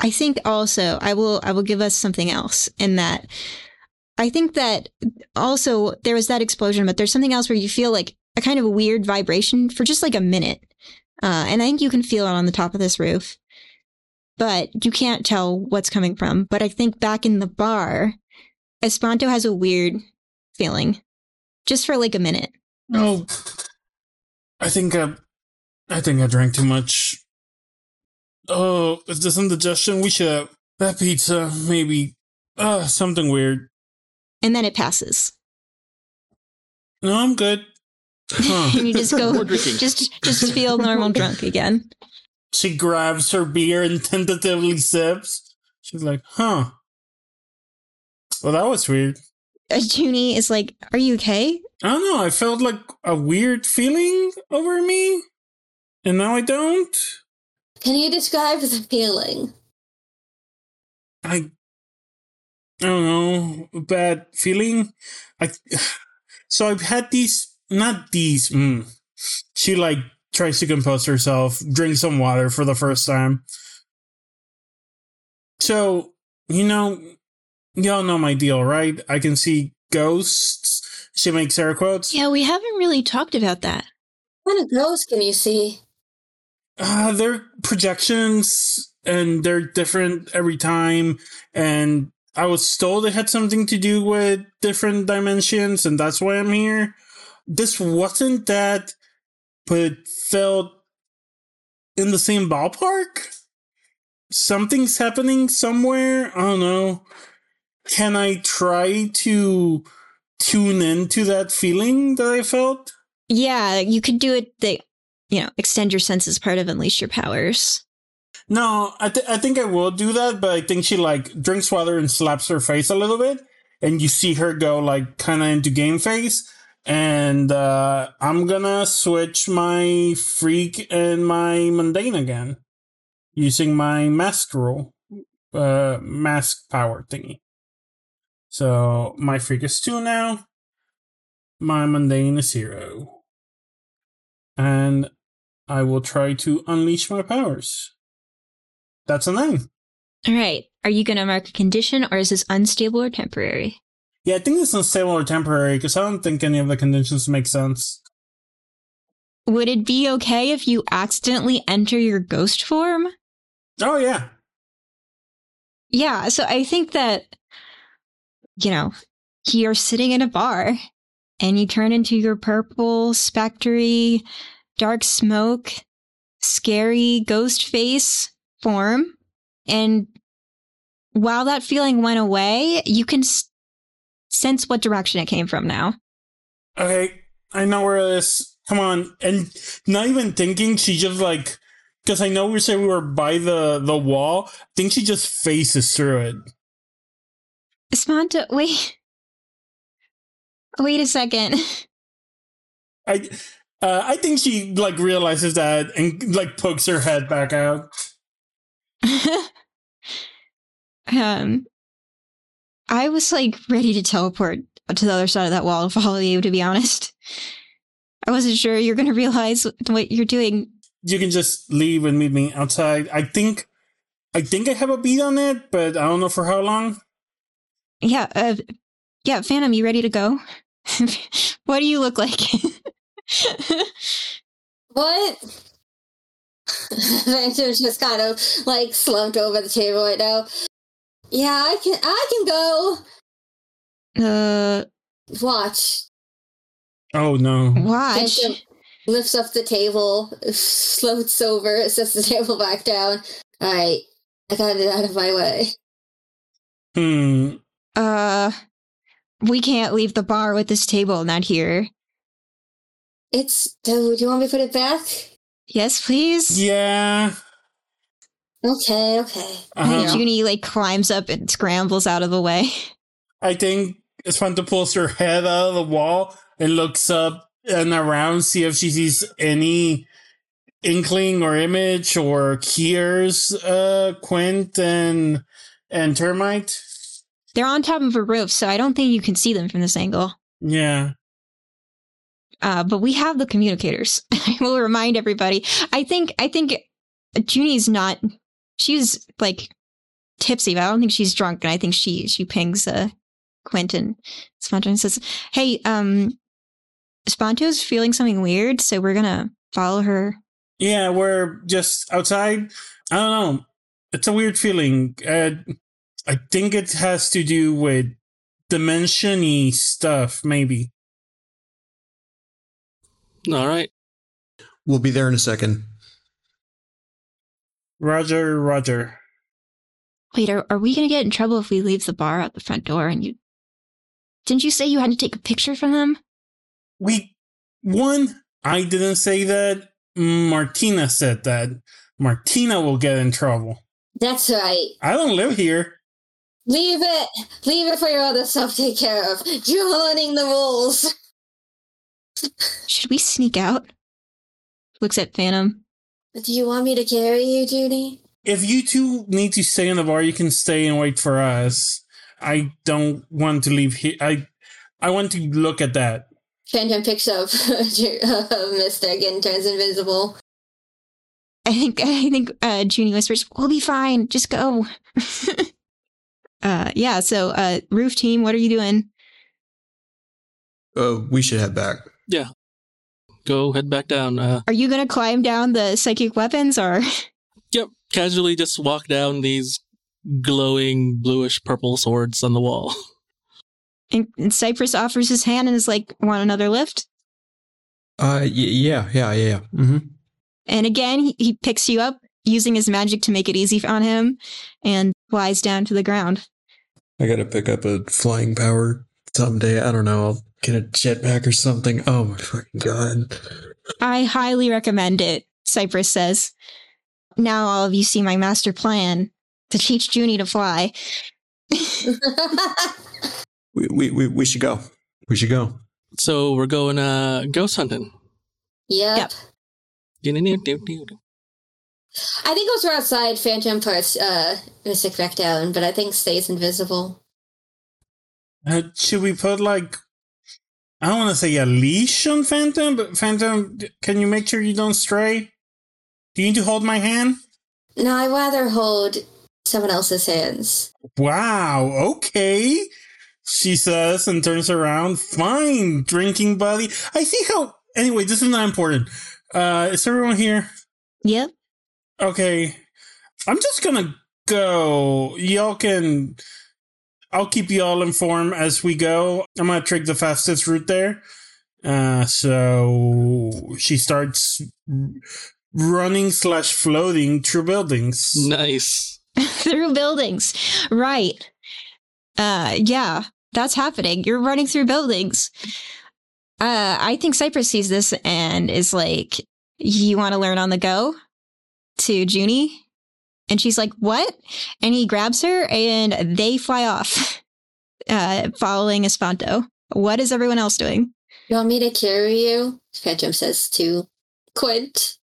I think also I will I will give us something else in that I think that also there was that explosion, but there's something else where you feel like a kind of a weird vibration for just like a minute. Uh, and I think you can feel it on the top of this roof, but you can't tell what's coming from. But I think back in the bar, Espanto has a weird feeling just for like a minute. Oh, I think I, I think I drank too much. Oh, is this indigestion? We should have that pizza. Maybe uh, something weird. And then it passes. No, I'm good. Huh. And you just go, just just feel normal drunk again. she grabs her beer and tentatively sips. She's like, huh. Well, that was weird. Uh, Junie is like, "Are you okay?" I don't know. I felt like a weird feeling over me. And now I don't. Can you describe the feeling? I I don't know, bad feeling. I so I've had these, not these. Mm. She like tries to compose herself, drink some water for the first time. So you know, y'all know my deal, right? I can see ghosts. She makes air quotes. Yeah, we haven't really talked about that. What kind of ghosts can you see? Uh, they're projections and they're different every time. And I was told it had something to do with different dimensions, and that's why I'm here. This wasn't that, but it felt in the same ballpark. Something's happening somewhere. I don't know. Can I try to tune into that feeling that I felt? Yeah, you could do it. The you know, extend your senses part of unleash your powers. No, I, th- I think I will do that, but I think she like drinks water and slaps her face a little bit, and you see her go like kind of into game face. And uh, I'm gonna switch my freak and my mundane again, using my mask roll, uh, mask power thingy. So my freak is two now. My mundane is zero, and I will try to unleash my powers. That's a nine. All right. Are you going to mark a condition, or is this unstable or temporary? Yeah, I think it's unstable or temporary because I don't think any of the conditions make sense. Would it be okay if you accidentally enter your ghost form? Oh yeah, Yeah, so I think that, you know, you're sitting in a bar and you turn into your purple, spectry, dark smoke, scary ghost face form. And while that feeling went away, you can sense what direction it came from now. okay, I know where it is. Come on, and not even thinking, she just like because I know we said we were by the the wall. I think she just faces through it. Espanto, wait. Wait a second. I uh, I think she like realizes that and like pokes her head back out. um, I was like ready to teleport to the other side of that wall to follow you. To be honest, I wasn't sure you're going to realize what you're doing. You can just leave and meet me outside. I think I think I have a beat on it, but I don't know for how long. Yeah, uh, yeah, Phantom, you ready to go? what do you look like? What? Phantom's just kind of like slumped over the table right now. Yeah, I can. I can go. uh, Watch. Oh no. watch. Phantom lifts up the table, floats over, sets the table back down. All right, I got it out of my way. Hmm. Uh, we can't leave the bar with this table not here. It's. Do you want me to put it back? Yes, please. Yeah. Okay, okay. Uh-huh. Junie like climbs up and scrambles out of the way. I think Espanto pulls her head out of the wall and looks up and around, see if she sees any inkling or image or hears uh Quint and and Thermite. They're on top of a roof, so I don't think you can see them from this angle. Yeah. Uh, but we have the communicators. I will remind everybody. I think I think Junie's not. She's like tipsy, but I don't think she's drunk. And I think she she pings uh, Quentin Sponto and says, "Hey, um, Sponto's feeling something weird, so we're gonna follow her." Yeah, we're just outside. I don't know. It's a weird feeling. Uh, I think it has to do with dimension-y stuff, maybe. All right. We'll be there in a second. Roger, Roger. Wait, are, are we going to get in trouble if we leave the bar at the front door and you. Didn't you say you had to take a picture from them? We, one, I didn't say that. Martina said that. Martina will get in trouble. That's right. I don't live here. Leave it. Leave it for your other self to take care of. You're learning the rules. Should we sneak out? Looks at Phantom. Do you want me to carry you, Junie? If you two need to stay in the bar, you can stay and wait for us. I don't want to leave here. I, I want to look at that. Phantom picks up Mystic and turns invisible. I think I think uh Junie whispers, We'll be fine, just go. uh yeah, so uh roof team, what are you doing? Uh, we should head back. Yeah. Go head back down. Uh, Are you gonna climb down the psychic weapons or yep. Casually just walk down these glowing bluish purple swords on the wall. and, and Cypress offers his hand and is like, want another lift? Uh, y- yeah, yeah, yeah, yeah. Mm-hmm. And again, he, he picks you up using his magic to make it easy on him and flies down to the ground. I gotta pick up a flying power someday. I don't know. I'll get a jetpack or something. Oh my fucking god. I highly recommend it, Cypress says. Now all of you see my master plan to teach Junie to fly. We, we, we, we should go. We should go. So we're going uh ghost hunting. Yep. Yep. I think once we're outside, Phantom puts uh, Mystic back down, but I think stays invisible. Uh, should we put like I don't want to say a leash on Phantom, but Phantom, can you make sure you don't stray? Do you need to hold my hand? No, I'd rather hold someone else's hands. Wow, okay. She says and turns around. Fine, drinking buddy. I see how. Anyway, this is not important. Uh, is everyone here? Yep. Okay. I'm just gonna go. Y'all can. I'll keep y'all informed as we go. I'm gonna take the fastest route there. Uh, so she starts running slash floating through buildings. Nice. through buildings. Right. Uh yeah, that's happening. You're running through buildings. Uh I think Cypress sees this and is like, You wanna learn on the go? To Junie? And she's like, What? And he grabs her and they fly off. Uh following Espanto. What is everyone else doing? You want me to carry you? Phantom says to Quint.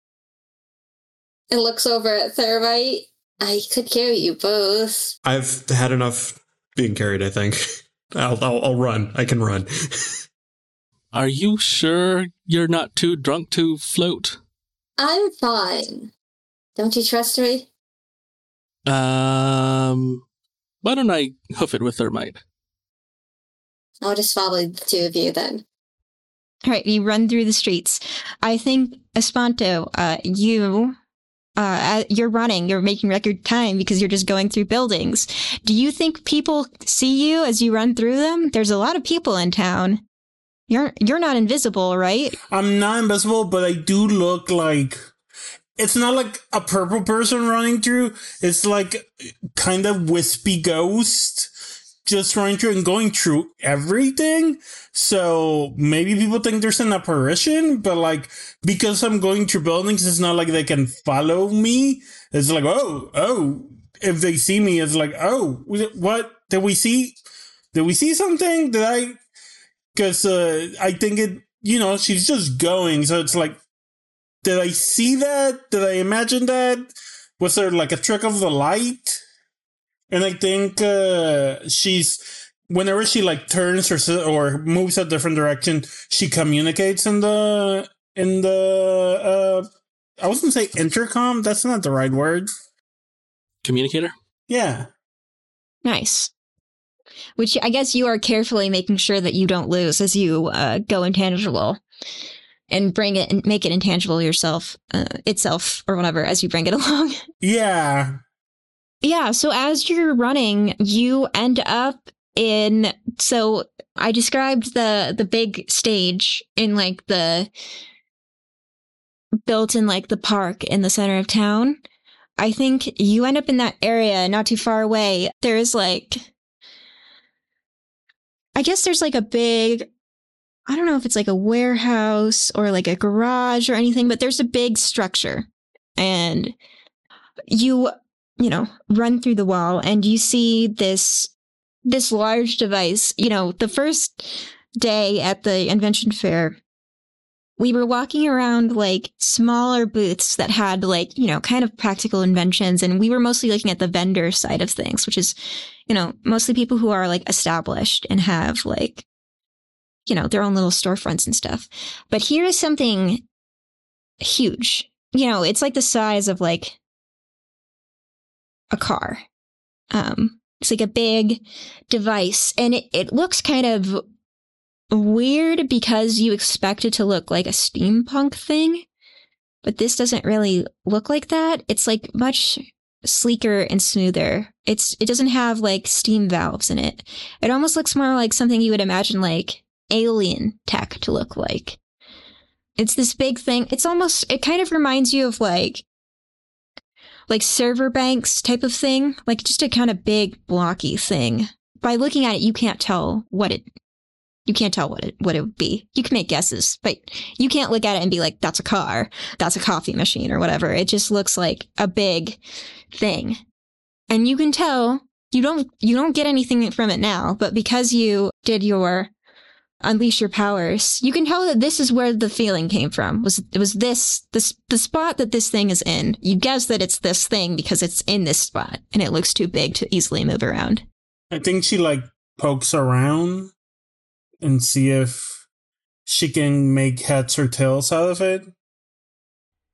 And looks over at Thermite. I could carry you both. I've had enough being carried, I think. I'll, I'll, I'll run. I can run. Are you sure you're not too drunk to float? I'm fine. Don't you trust me? Um, why don't I hoof it with Thermite? I'll just follow the two of you then. All right, you run through the streets. I think Espanto, uh, you, uh, you're running. You're making record time because you're just going through buildings. Do you think people see you as you run through them? There's a lot of people in town. You're you're not invisible, right? I'm not invisible, but I do look like it's not like a purple person running through. It's like kind of wispy ghost just running through and going through everything. So maybe people think there's an apparition, but like because I'm going through buildings, it's not like they can follow me. It's like, oh, oh, if they see me, it's like, oh, what did we see? Did we see something? Did I? Because uh, I think it, you know, she's just going. So it's like, did I see that? Did I imagine that? Was there like a trick of the light? And I think uh, she's whenever she like turns or or moves a different direction, she communicates in the in the uh I was gonna say intercom. That's not the right word. Communicator? Yeah. Nice. Which I guess you are carefully making sure that you don't lose as you uh, go intangible and bring it and make it intangible yourself, uh, itself, or whatever as you bring it along. Yeah. Yeah, so as you're running, you end up in so I described the the big stage in like the built in like the park in the center of town. I think you end up in that area not too far away. There's like, I guess there's like a big, I don't know if it's like a warehouse or like a garage or anything, but there's a big structure. And you, you know, run through the wall and you see this, this large device. You know, the first day at the invention fair, we were walking around like smaller booths that had like, you know, kind of practical inventions. And we were mostly looking at the vendor side of things, which is, you know, mostly people who are like established and have like, you know, their own little storefronts and stuff. But here is something huge. You know, it's like the size of like a car. Um, it's like a big device and it, it looks kind of weird because you expect it to look like a steampunk thing, but this doesn't really look like that. It's like much sleeker and smoother. It's it doesn't have like steam valves in it. It almost looks more like something you would imagine like alien tech to look like. It's this big thing. It's almost it kind of reminds you of like like server banks type of thing, like just a kind of big blocky thing. By looking at it, you can't tell what it you can't tell what it what it would be. You can make guesses, but you can't look at it and be like, "That's a car, that's a coffee machine, or whatever." It just looks like a big thing, and you can tell you don't you don't get anything from it now. But because you did your unleash your powers, you can tell that this is where the feeling came from. Was it was this this the spot that this thing is in? You guess that it's this thing because it's in this spot, and it looks too big to easily move around. I think she like pokes around and see if she can make heads or tails out of it.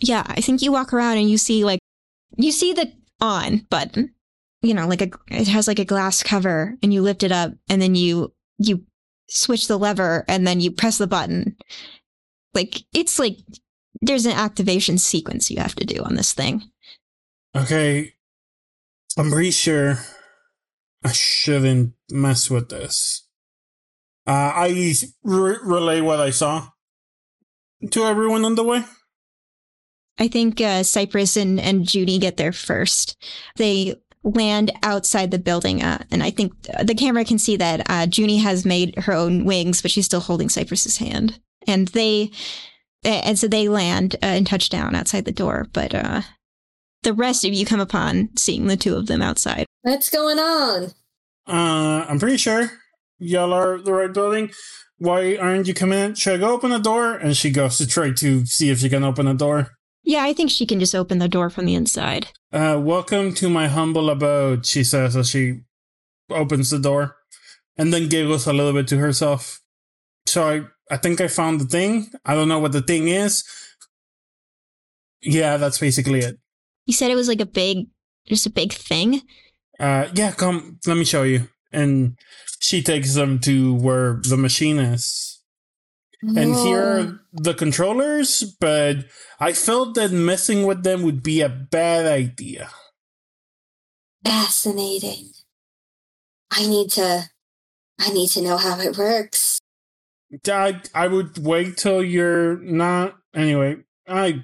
Yeah, I think you walk around and you see like you see the on button. You know, like a it has like a glass cover and you lift it up and then you you switch the lever and then you press the button. Like it's like there's an activation sequence you have to do on this thing. Okay. I'm pretty sure I shouldn't mess with this. Uh, I re- relay what I saw to everyone on the way. I think uh, Cypress and, and Junie get there first. They land outside the building, uh, and I think the camera can see that uh, Junie has made her own wings, but she's still holding Cypress's hand. And they, and so they land uh, and touch down outside the door. But uh, the rest of you come upon seeing the two of them outside. What's going on? Uh, I'm pretty sure y'all are the right building. Why aren't you coming in? Should I go open the door? And she goes to try to see if she can open the door. Yeah, I think she can just open the door from the inside. Uh, welcome to my humble abode, she says as she opens the door and then giggles a little bit to herself. So I, I think I found the thing. I don't know what the thing is. Yeah, that's basically it. You said it was like a big, just a big thing. Uh, yeah, come, let me show you. And she takes them to where the machine is. And here are the controllers, but I felt that messing with them would be a bad idea. Fascinating. I need to. I need to know how it works. I, I would wait till you're not. Anyway, I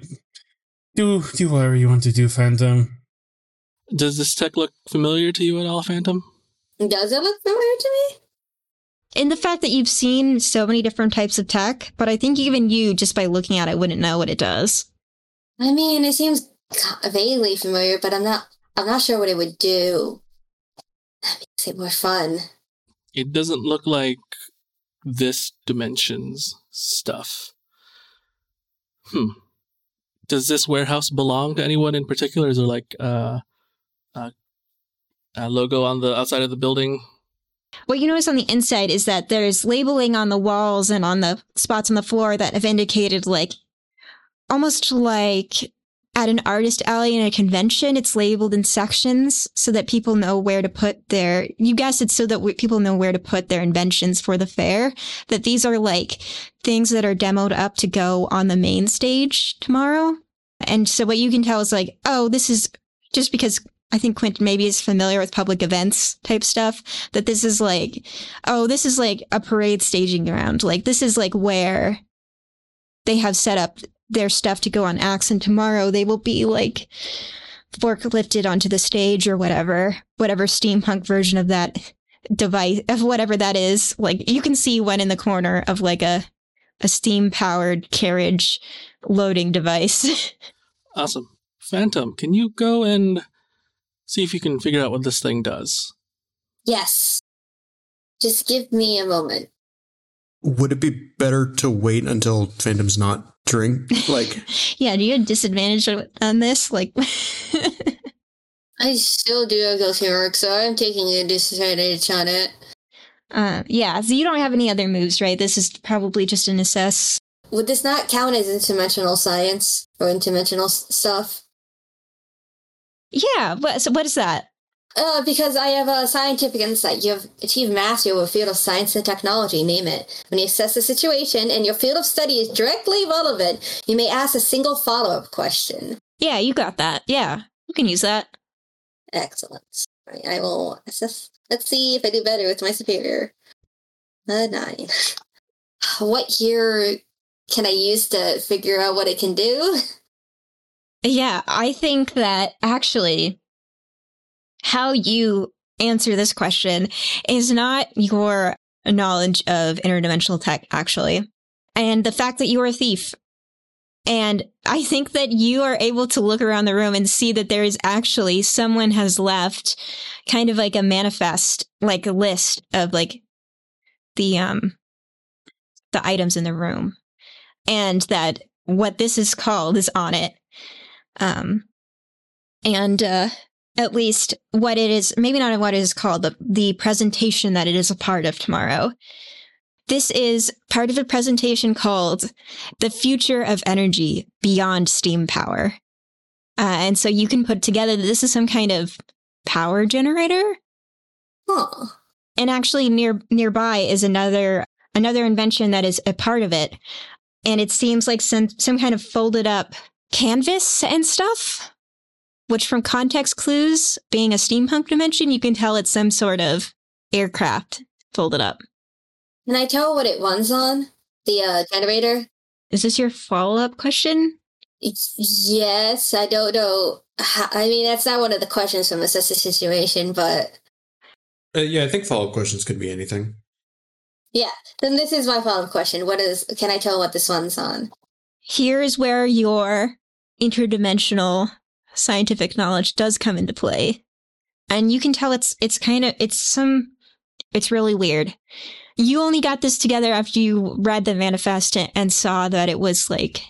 do do whatever you want to do, Phantom. Does this tech look familiar to you at all, Phantom? Does it look familiar to me? In the fact that you've seen so many different types of tech, but I think even you, just by looking at it, wouldn't know what it does. I mean, it seems vaguely familiar, but I'm not. I'm not sure what it would do. That makes it more fun. It doesn't look like this dimension's stuff. Hmm. Does this warehouse belong to anyone in particular? Is there like uh, a, a logo on the outside of the building? What you notice on the inside is that there's labeling on the walls and on the spots on the floor that have indicated like almost like at an artist alley in a convention, it's labeled in sections so that people know where to put their, you guess it's so that people know where to put their inventions for the fair. That these are like things that are demoed up to go on the main stage tomorrow. And so what you can tell is like, oh, this is just because I think Quentin maybe is familiar with public events type stuff, that this is like, oh, this is like a parade staging ground. Like this is like where they have set up their stuff to go on acts and tomorrow they will be like forklifted onto the stage or whatever, whatever steampunk version of that device, of whatever that is. Like you can see one in the corner of like a a steam powered carriage loading device. Awesome. Phantom, can you go and see if you can figure out what this thing does? Yes. Just give me a moment. Would it be better to wait until Phantom's not drink? Like, yeah, do you have disadvantage on this? Like, I still do have ghost work, so I'm taking a disadvantage on it. uh, yeah, so you don't have any other moves, right? This is probably just an assess. Would this not count as interdimensional science or interdimensional s- stuff? Yeah, what, so what is that? Uh, because I have a scientific insight. You have achieved mastery over a field of science and technology, name it. When you assess the situation and your field of study is directly relevant, you may ask a single follow up question. Yeah, you got that. Yeah, you can use that. Excellent. Right, I will assess. Let's see if I do better with my superior. A nine. What year can I use to figure out what it can do? Yeah, I think that actually how you answer this question is not your knowledge of interdimensional tech, actually, and the fact that you are a thief. And I think that you are able to look around the room and see that there is actually someone has left kind of like a manifest, like a list of like the, um, the items in the room and that what this is called is on it. Um, and, uh, at least what it is, maybe not what it is called, the, the presentation that it is a part of tomorrow. This is part of a presentation called The Future of Energy Beyond Steam Power. Uh, and so you can put together that this is some kind of power generator. Huh. And actually near nearby is another another invention that is a part of it. And it seems like some some kind of folded up canvas and stuff which from context clues, being a steampunk dimension, you can tell it's some sort of aircraft folded up. Can I tell what it runs on? The uh, generator? Is this your follow up question? Yes, I don't know. I mean, that's not one of the questions from assess the situation, but uh, yeah, I think follow up questions could be anything. yeah. Then this is my follow-up question. What is? Can I tell what this one's on? Here is where your interdimensional scientific knowledge does come into play. And you can tell it's it's kind of it's some it's really weird. You only got this together after you read the manifest and saw that it was like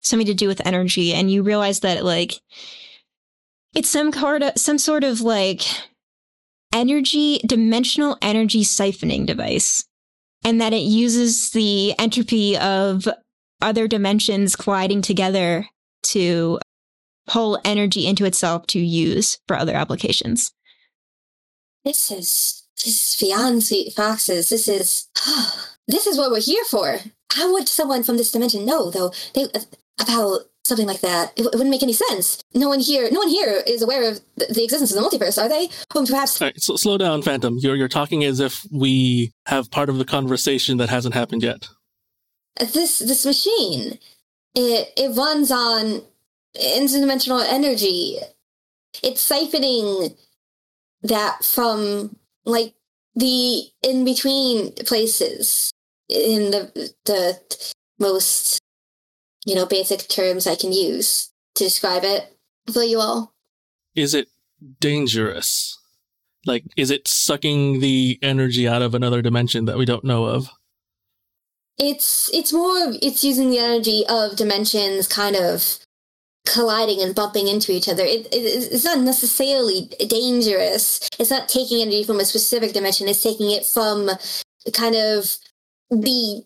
something to do with energy and you realized that like it's some of some sort of like energy dimensional energy siphoning device and that it uses the entropy of other dimensions colliding together to pull energy into itself to use for other applications. This is this is beyond sweet foxes. This is this is what we're here for. How would someone from this dimension know, though, they, about something like that? It, it wouldn't make any sense. No one here, no one here is aware of the, the existence of the multiverse, are they? Or perhaps All right, so slow down, Phantom. You're you're talking as if we have part of the conversation that hasn't happened yet. this this machine, it it runs on interdimensional energy. It's siphoning that from like the in between places in the the most you know basic terms I can use to describe it for you all. Is it dangerous? Like, is it sucking the energy out of another dimension that we don't know of? It's it's more of it's using the energy of dimensions kind of colliding and bumping into each other. It, it, it's not necessarily dangerous. It's not taking energy from a specific dimension. It's taking it from kind of the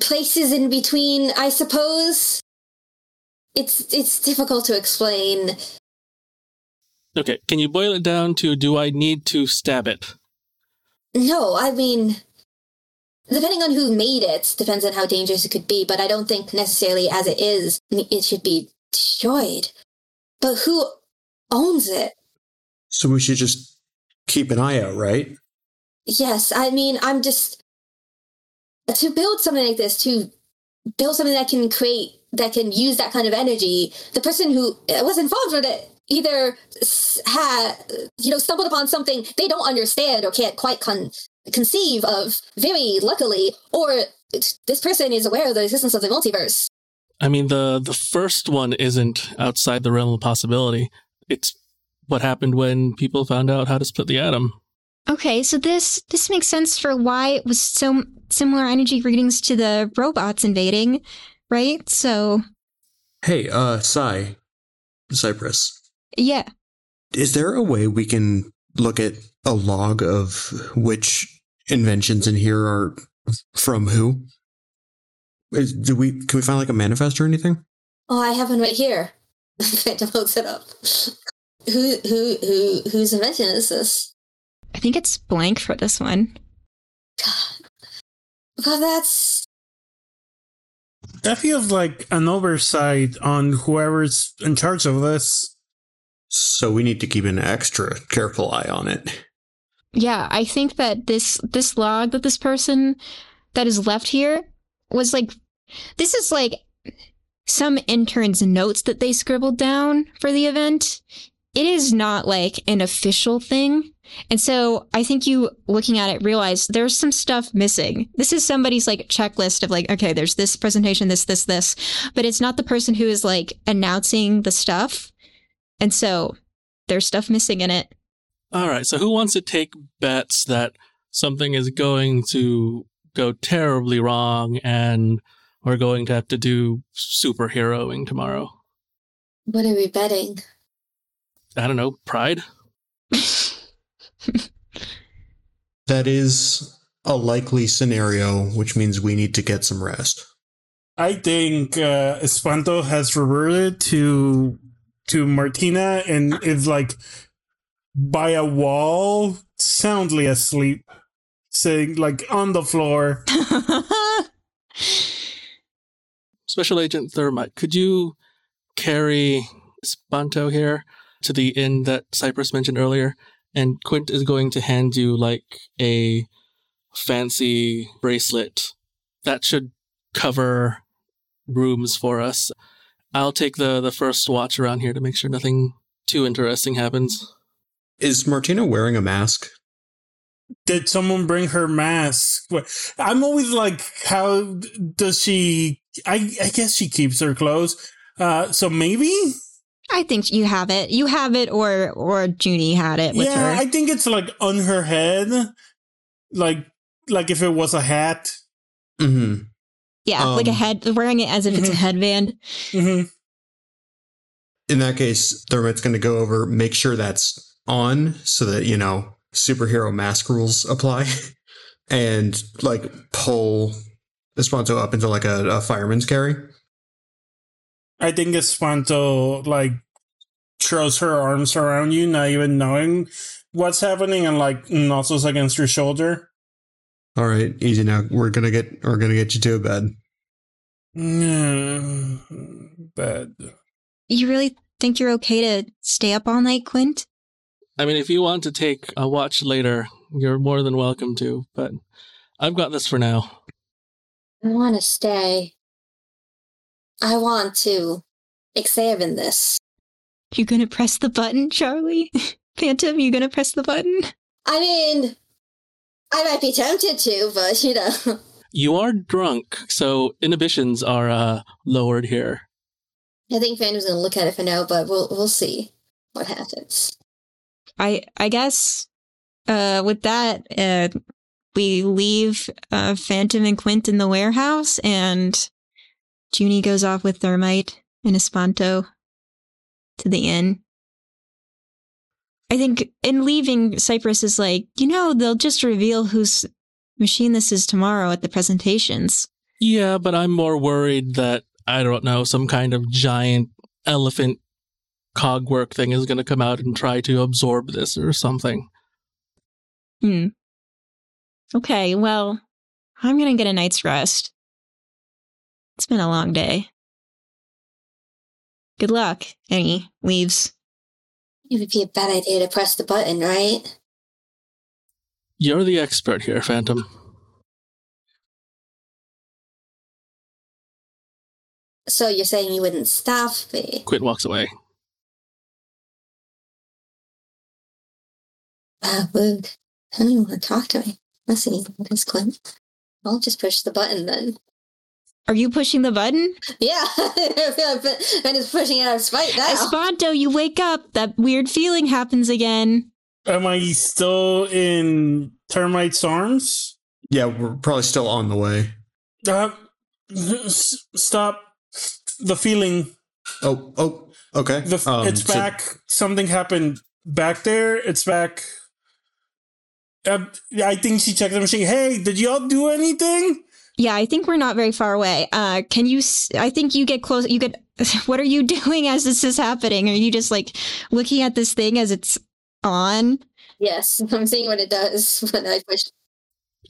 places in between, I suppose. It's it's difficult to explain. Okay, can you boil it down to do I need to stab it? No, I mean, depending on who made it, depends on how dangerous it could be, but I don't think necessarily as it is, it should be destroyed. But who owns it? So we should just keep an eye out, right? Yes, I mean, I'm just. To build something like this, to build something that can create that can use that kind of energy, the person who uh, was involved with it either had you know stumbled upon something they don't understand or can't quite con- conceive of very luckily or this person is aware of the existence of the multiverse I mean, the the first one isn't outside the realm of possibility. It's what happened when people found out how to split the atom. Okay, so this this makes sense for why it was so similar energy readings to the robots invading, right? So Hey, uh, Cy, Cypress, yeah, is there a way we can look at a log of which inventions in here are from who? Is, do we can we find like a manifest or anything? oh i have one right here phantom looks it up who who who whose invention is this I think it's blank for this one. god that's That feels like an oversight on whoever's in charge of this. So we need to keep an extra careful eye on it. Yeah, I think that this this log that this person that is left here was like this is like some intern's notes that they scribbled down for the event. It is not like an official thing. And so I think you looking at it realize there's some stuff missing. This is somebody's like checklist of like, okay, there's this presentation, this, this, this, but it's not the person who is like announcing the stuff. And so there's stuff missing in it. All right, so who wants to take bets that something is going to go terribly wrong and we're going to have to do superheroing tomorrow? what are we betting I don't know, pride? That is a likely scenario, which means we need to get some rest. I think uh, Espanto has reverted to to Martina and is like by a wall, soundly asleep, sitting like on the floor. Special Agent Thermite, could you carry Spanto here to the inn that Cypress mentioned earlier? And Quint is going to hand you like a fancy bracelet that should cover rooms for us. I'll take the, the first watch around here to make sure nothing too interesting happens. Is Martina wearing a mask? Did someone bring her mask? I'm always like, how does she? I I guess she keeps her clothes. Uh, so maybe. I think you have it. You have it, or or Junie had it with yeah, her. I think it's like on her head, like like if it was a hat. Mm-hmm. yeah, like a um, head, wearing it as if it's a Mhm. headband. hmm In that case, Thermite's going to go over, make sure that's on so that, you know, superhero mask rules apply and like pull Espanto up into like a, a fireman's carry. I think Espanto like throws her arms around you, not even knowing what's happening, and like nuzzles against your shoulder. All right, easy now. We're going to get, we're going to get you to a bed. Mm, bad. You really think you're okay to stay up all night, Quint? I mean, if you want to take a watch later, you're more than welcome to, but I've got this for now. I want to stay. I want to examine this. You gonna press the button, Charlie? Phantom, you gonna press the button? I mean, I might be tempted to, but you know. You are drunk, so inhibitions are uh, lowered here. I think Phantom's gonna look at it for now, but we'll we'll see what happens. I I guess uh with that, uh we leave uh Phantom and Quint in the warehouse and Junie goes off with Thermite and Espanto to the inn. I think in leaving, Cypress is like, you know, they'll just reveal whose machine this is tomorrow at the presentations. Yeah, but I'm more worried that, I don't know, some kind of giant elephant cogwork thing is going to come out and try to absorb this or something. Hmm. Okay, well, I'm gonna get a night's rest. It's been a long day. Good luck, Annie he leaves. It would be a bad idea to press the button, right? You're the expert here, Phantom. So you're saying you wouldn't stop me? Quint walks away. Ah, rude. I don't even want to talk to me. Listen, Miss Clint. I'll just push the button then. Are you pushing the button? Yeah, I feel like I'm just pushing it out of spite now. Espanto, you wake up. That weird feeling happens again. Am I still in Thermite's arms? Yeah, we're probably still on the way. Uh, s- stop the feeling. Oh, oh, okay. The, f Um, it's so- back. Something happened back there. It's back. Uh, I think she checked the machine. Hey, did y'all do anything? Yeah, I think we're not very far away. Uh, can you? I think you get close. You get. What are you doing as this is happening? Are you just like looking at this thing as it's on? yes, I'm seeing what it does when I push.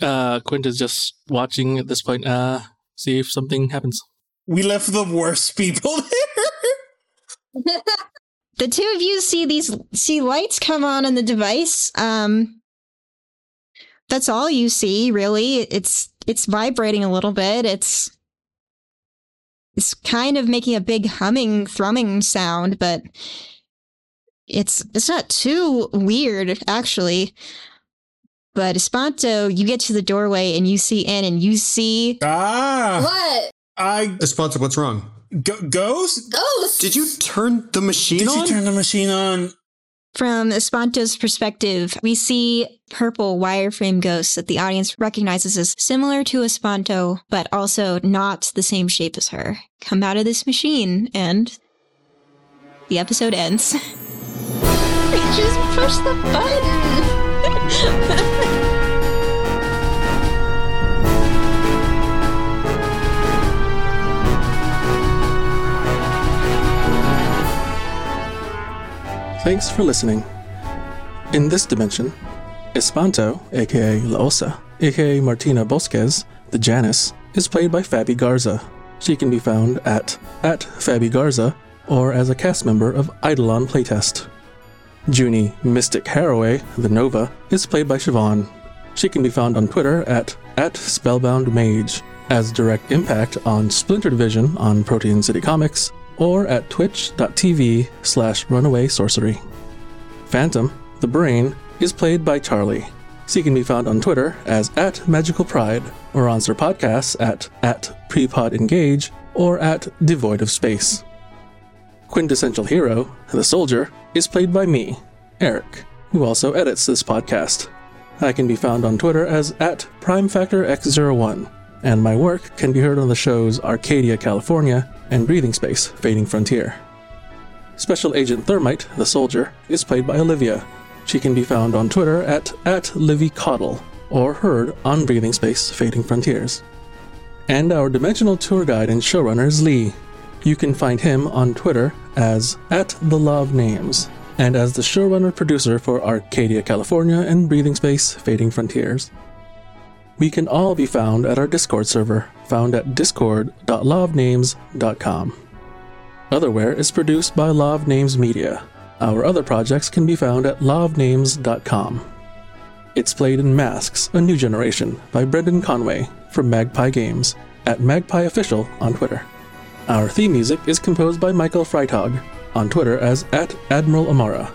Uh, Quint is just watching at this point. Uh, see if something happens. We left the worst people there. The two of you see these see lights come on on the device. Um, that's all you see, really. It's it's vibrating a little bit. It's it's kind of making a big humming, thrumming sound, but it's it's not too weird actually. But Espanto, you get to the doorway and you see in and you see ah, what? I Espanto, what's wrong? go, ghost. Ghosts? Did you turn the machine Did on? you turn the machine on? From Espanto's perspective, we see purple wireframe ghosts that the audience recognizes as similar to Espanto, but also not the same shape as her, come out of this machine, and the episode ends. Just push the button! Thanks for listening. In this dimension, Espanto, aka La Osa, aka Martina Bosquez, the Janus, is played by Fabi Garza. She can be found at at Fabi Garza or as a cast member of Eidolon Playtest. Junie Mystic Haraway, the Nova, is played by Siobhan. She can be found on Twitter at at Spellbound Mage, as Direct Impact on Splinter Vision on Protein City Comics, or at twitch.tv slash runaway sorcery. Phantom, the brain, is played by Charlie. She can be found on Twitter as at Magical Pride, or on her podcasts at at Prepod Engage, or at Devoid of Space. Quintessential Hero, the soldier, is played by me, Eric, who also edits this podcast. I can be found on Twitter as at PrimeFactorX01, and my work can be heard on the shows Arcadia, California, and Breathing Space, Fading Frontier. Special Agent Thermite, the soldier, is played by Olivia. She can be found on Twitter at, at Livy Coddle, or heard on Breathing Space, Fading Frontiers. And our dimensional tour guide and showrunner is Lee. You can find him on Twitter as at the of Names, and as the showrunner producer for Arcadia, California, and Breathing Space, Fading Frontiers. We can all be found at our Discord server, found at discord.lawofnames.com. Otherware is produced by of Names Media. Our other projects can be found at lawofnames.com. It's played in Masks, A New Generation by Brendan Conway from Magpie Games at Magpie Official on Twitter. Our theme music is composed by Michael Freitag on Twitter as at Admiral Amara.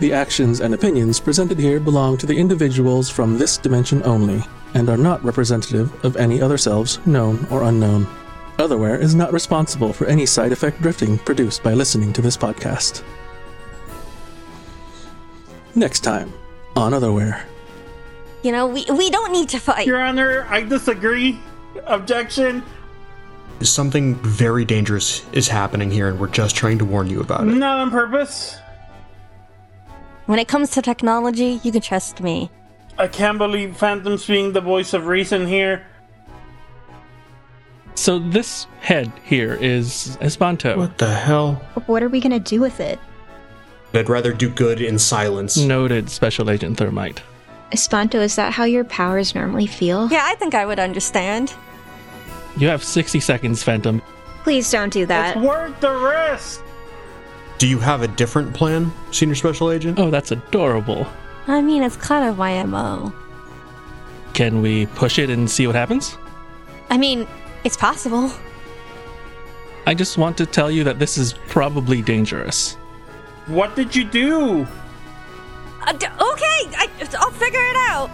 The actions and opinions presented here belong to the individuals from this dimension only and are not representative of any other selves, known or unknown. Otherware is not responsible for any side effect drifting produced by listening to this podcast. Next time on Otherware. You know, we, we don't need to fight. Your Honor, I disagree. Objection. Something very dangerous is happening here, and we're just trying to warn you about it. Not on purpose. When it comes to technology, you can trust me. I can't believe Phantom's being the voice of reason here. So this head here is Espanto. What the hell? What are we gonna do with it? I'd rather do good in silence. Noted Special Agent Thermite. Espanto, is that how your powers normally feel? Yeah, I think I would understand. You have 60 seconds, Phantom. Please don't do that. It's worth the risk. Do you have a different plan, Senior Special Agent? Oh, that's adorable. I mean, it's kind of my MO. Can we push it and see what happens? I mean, it's possible. I just want to tell you that this is probably dangerous. What did you do? Uh, d- okay, I, I'll figure it out.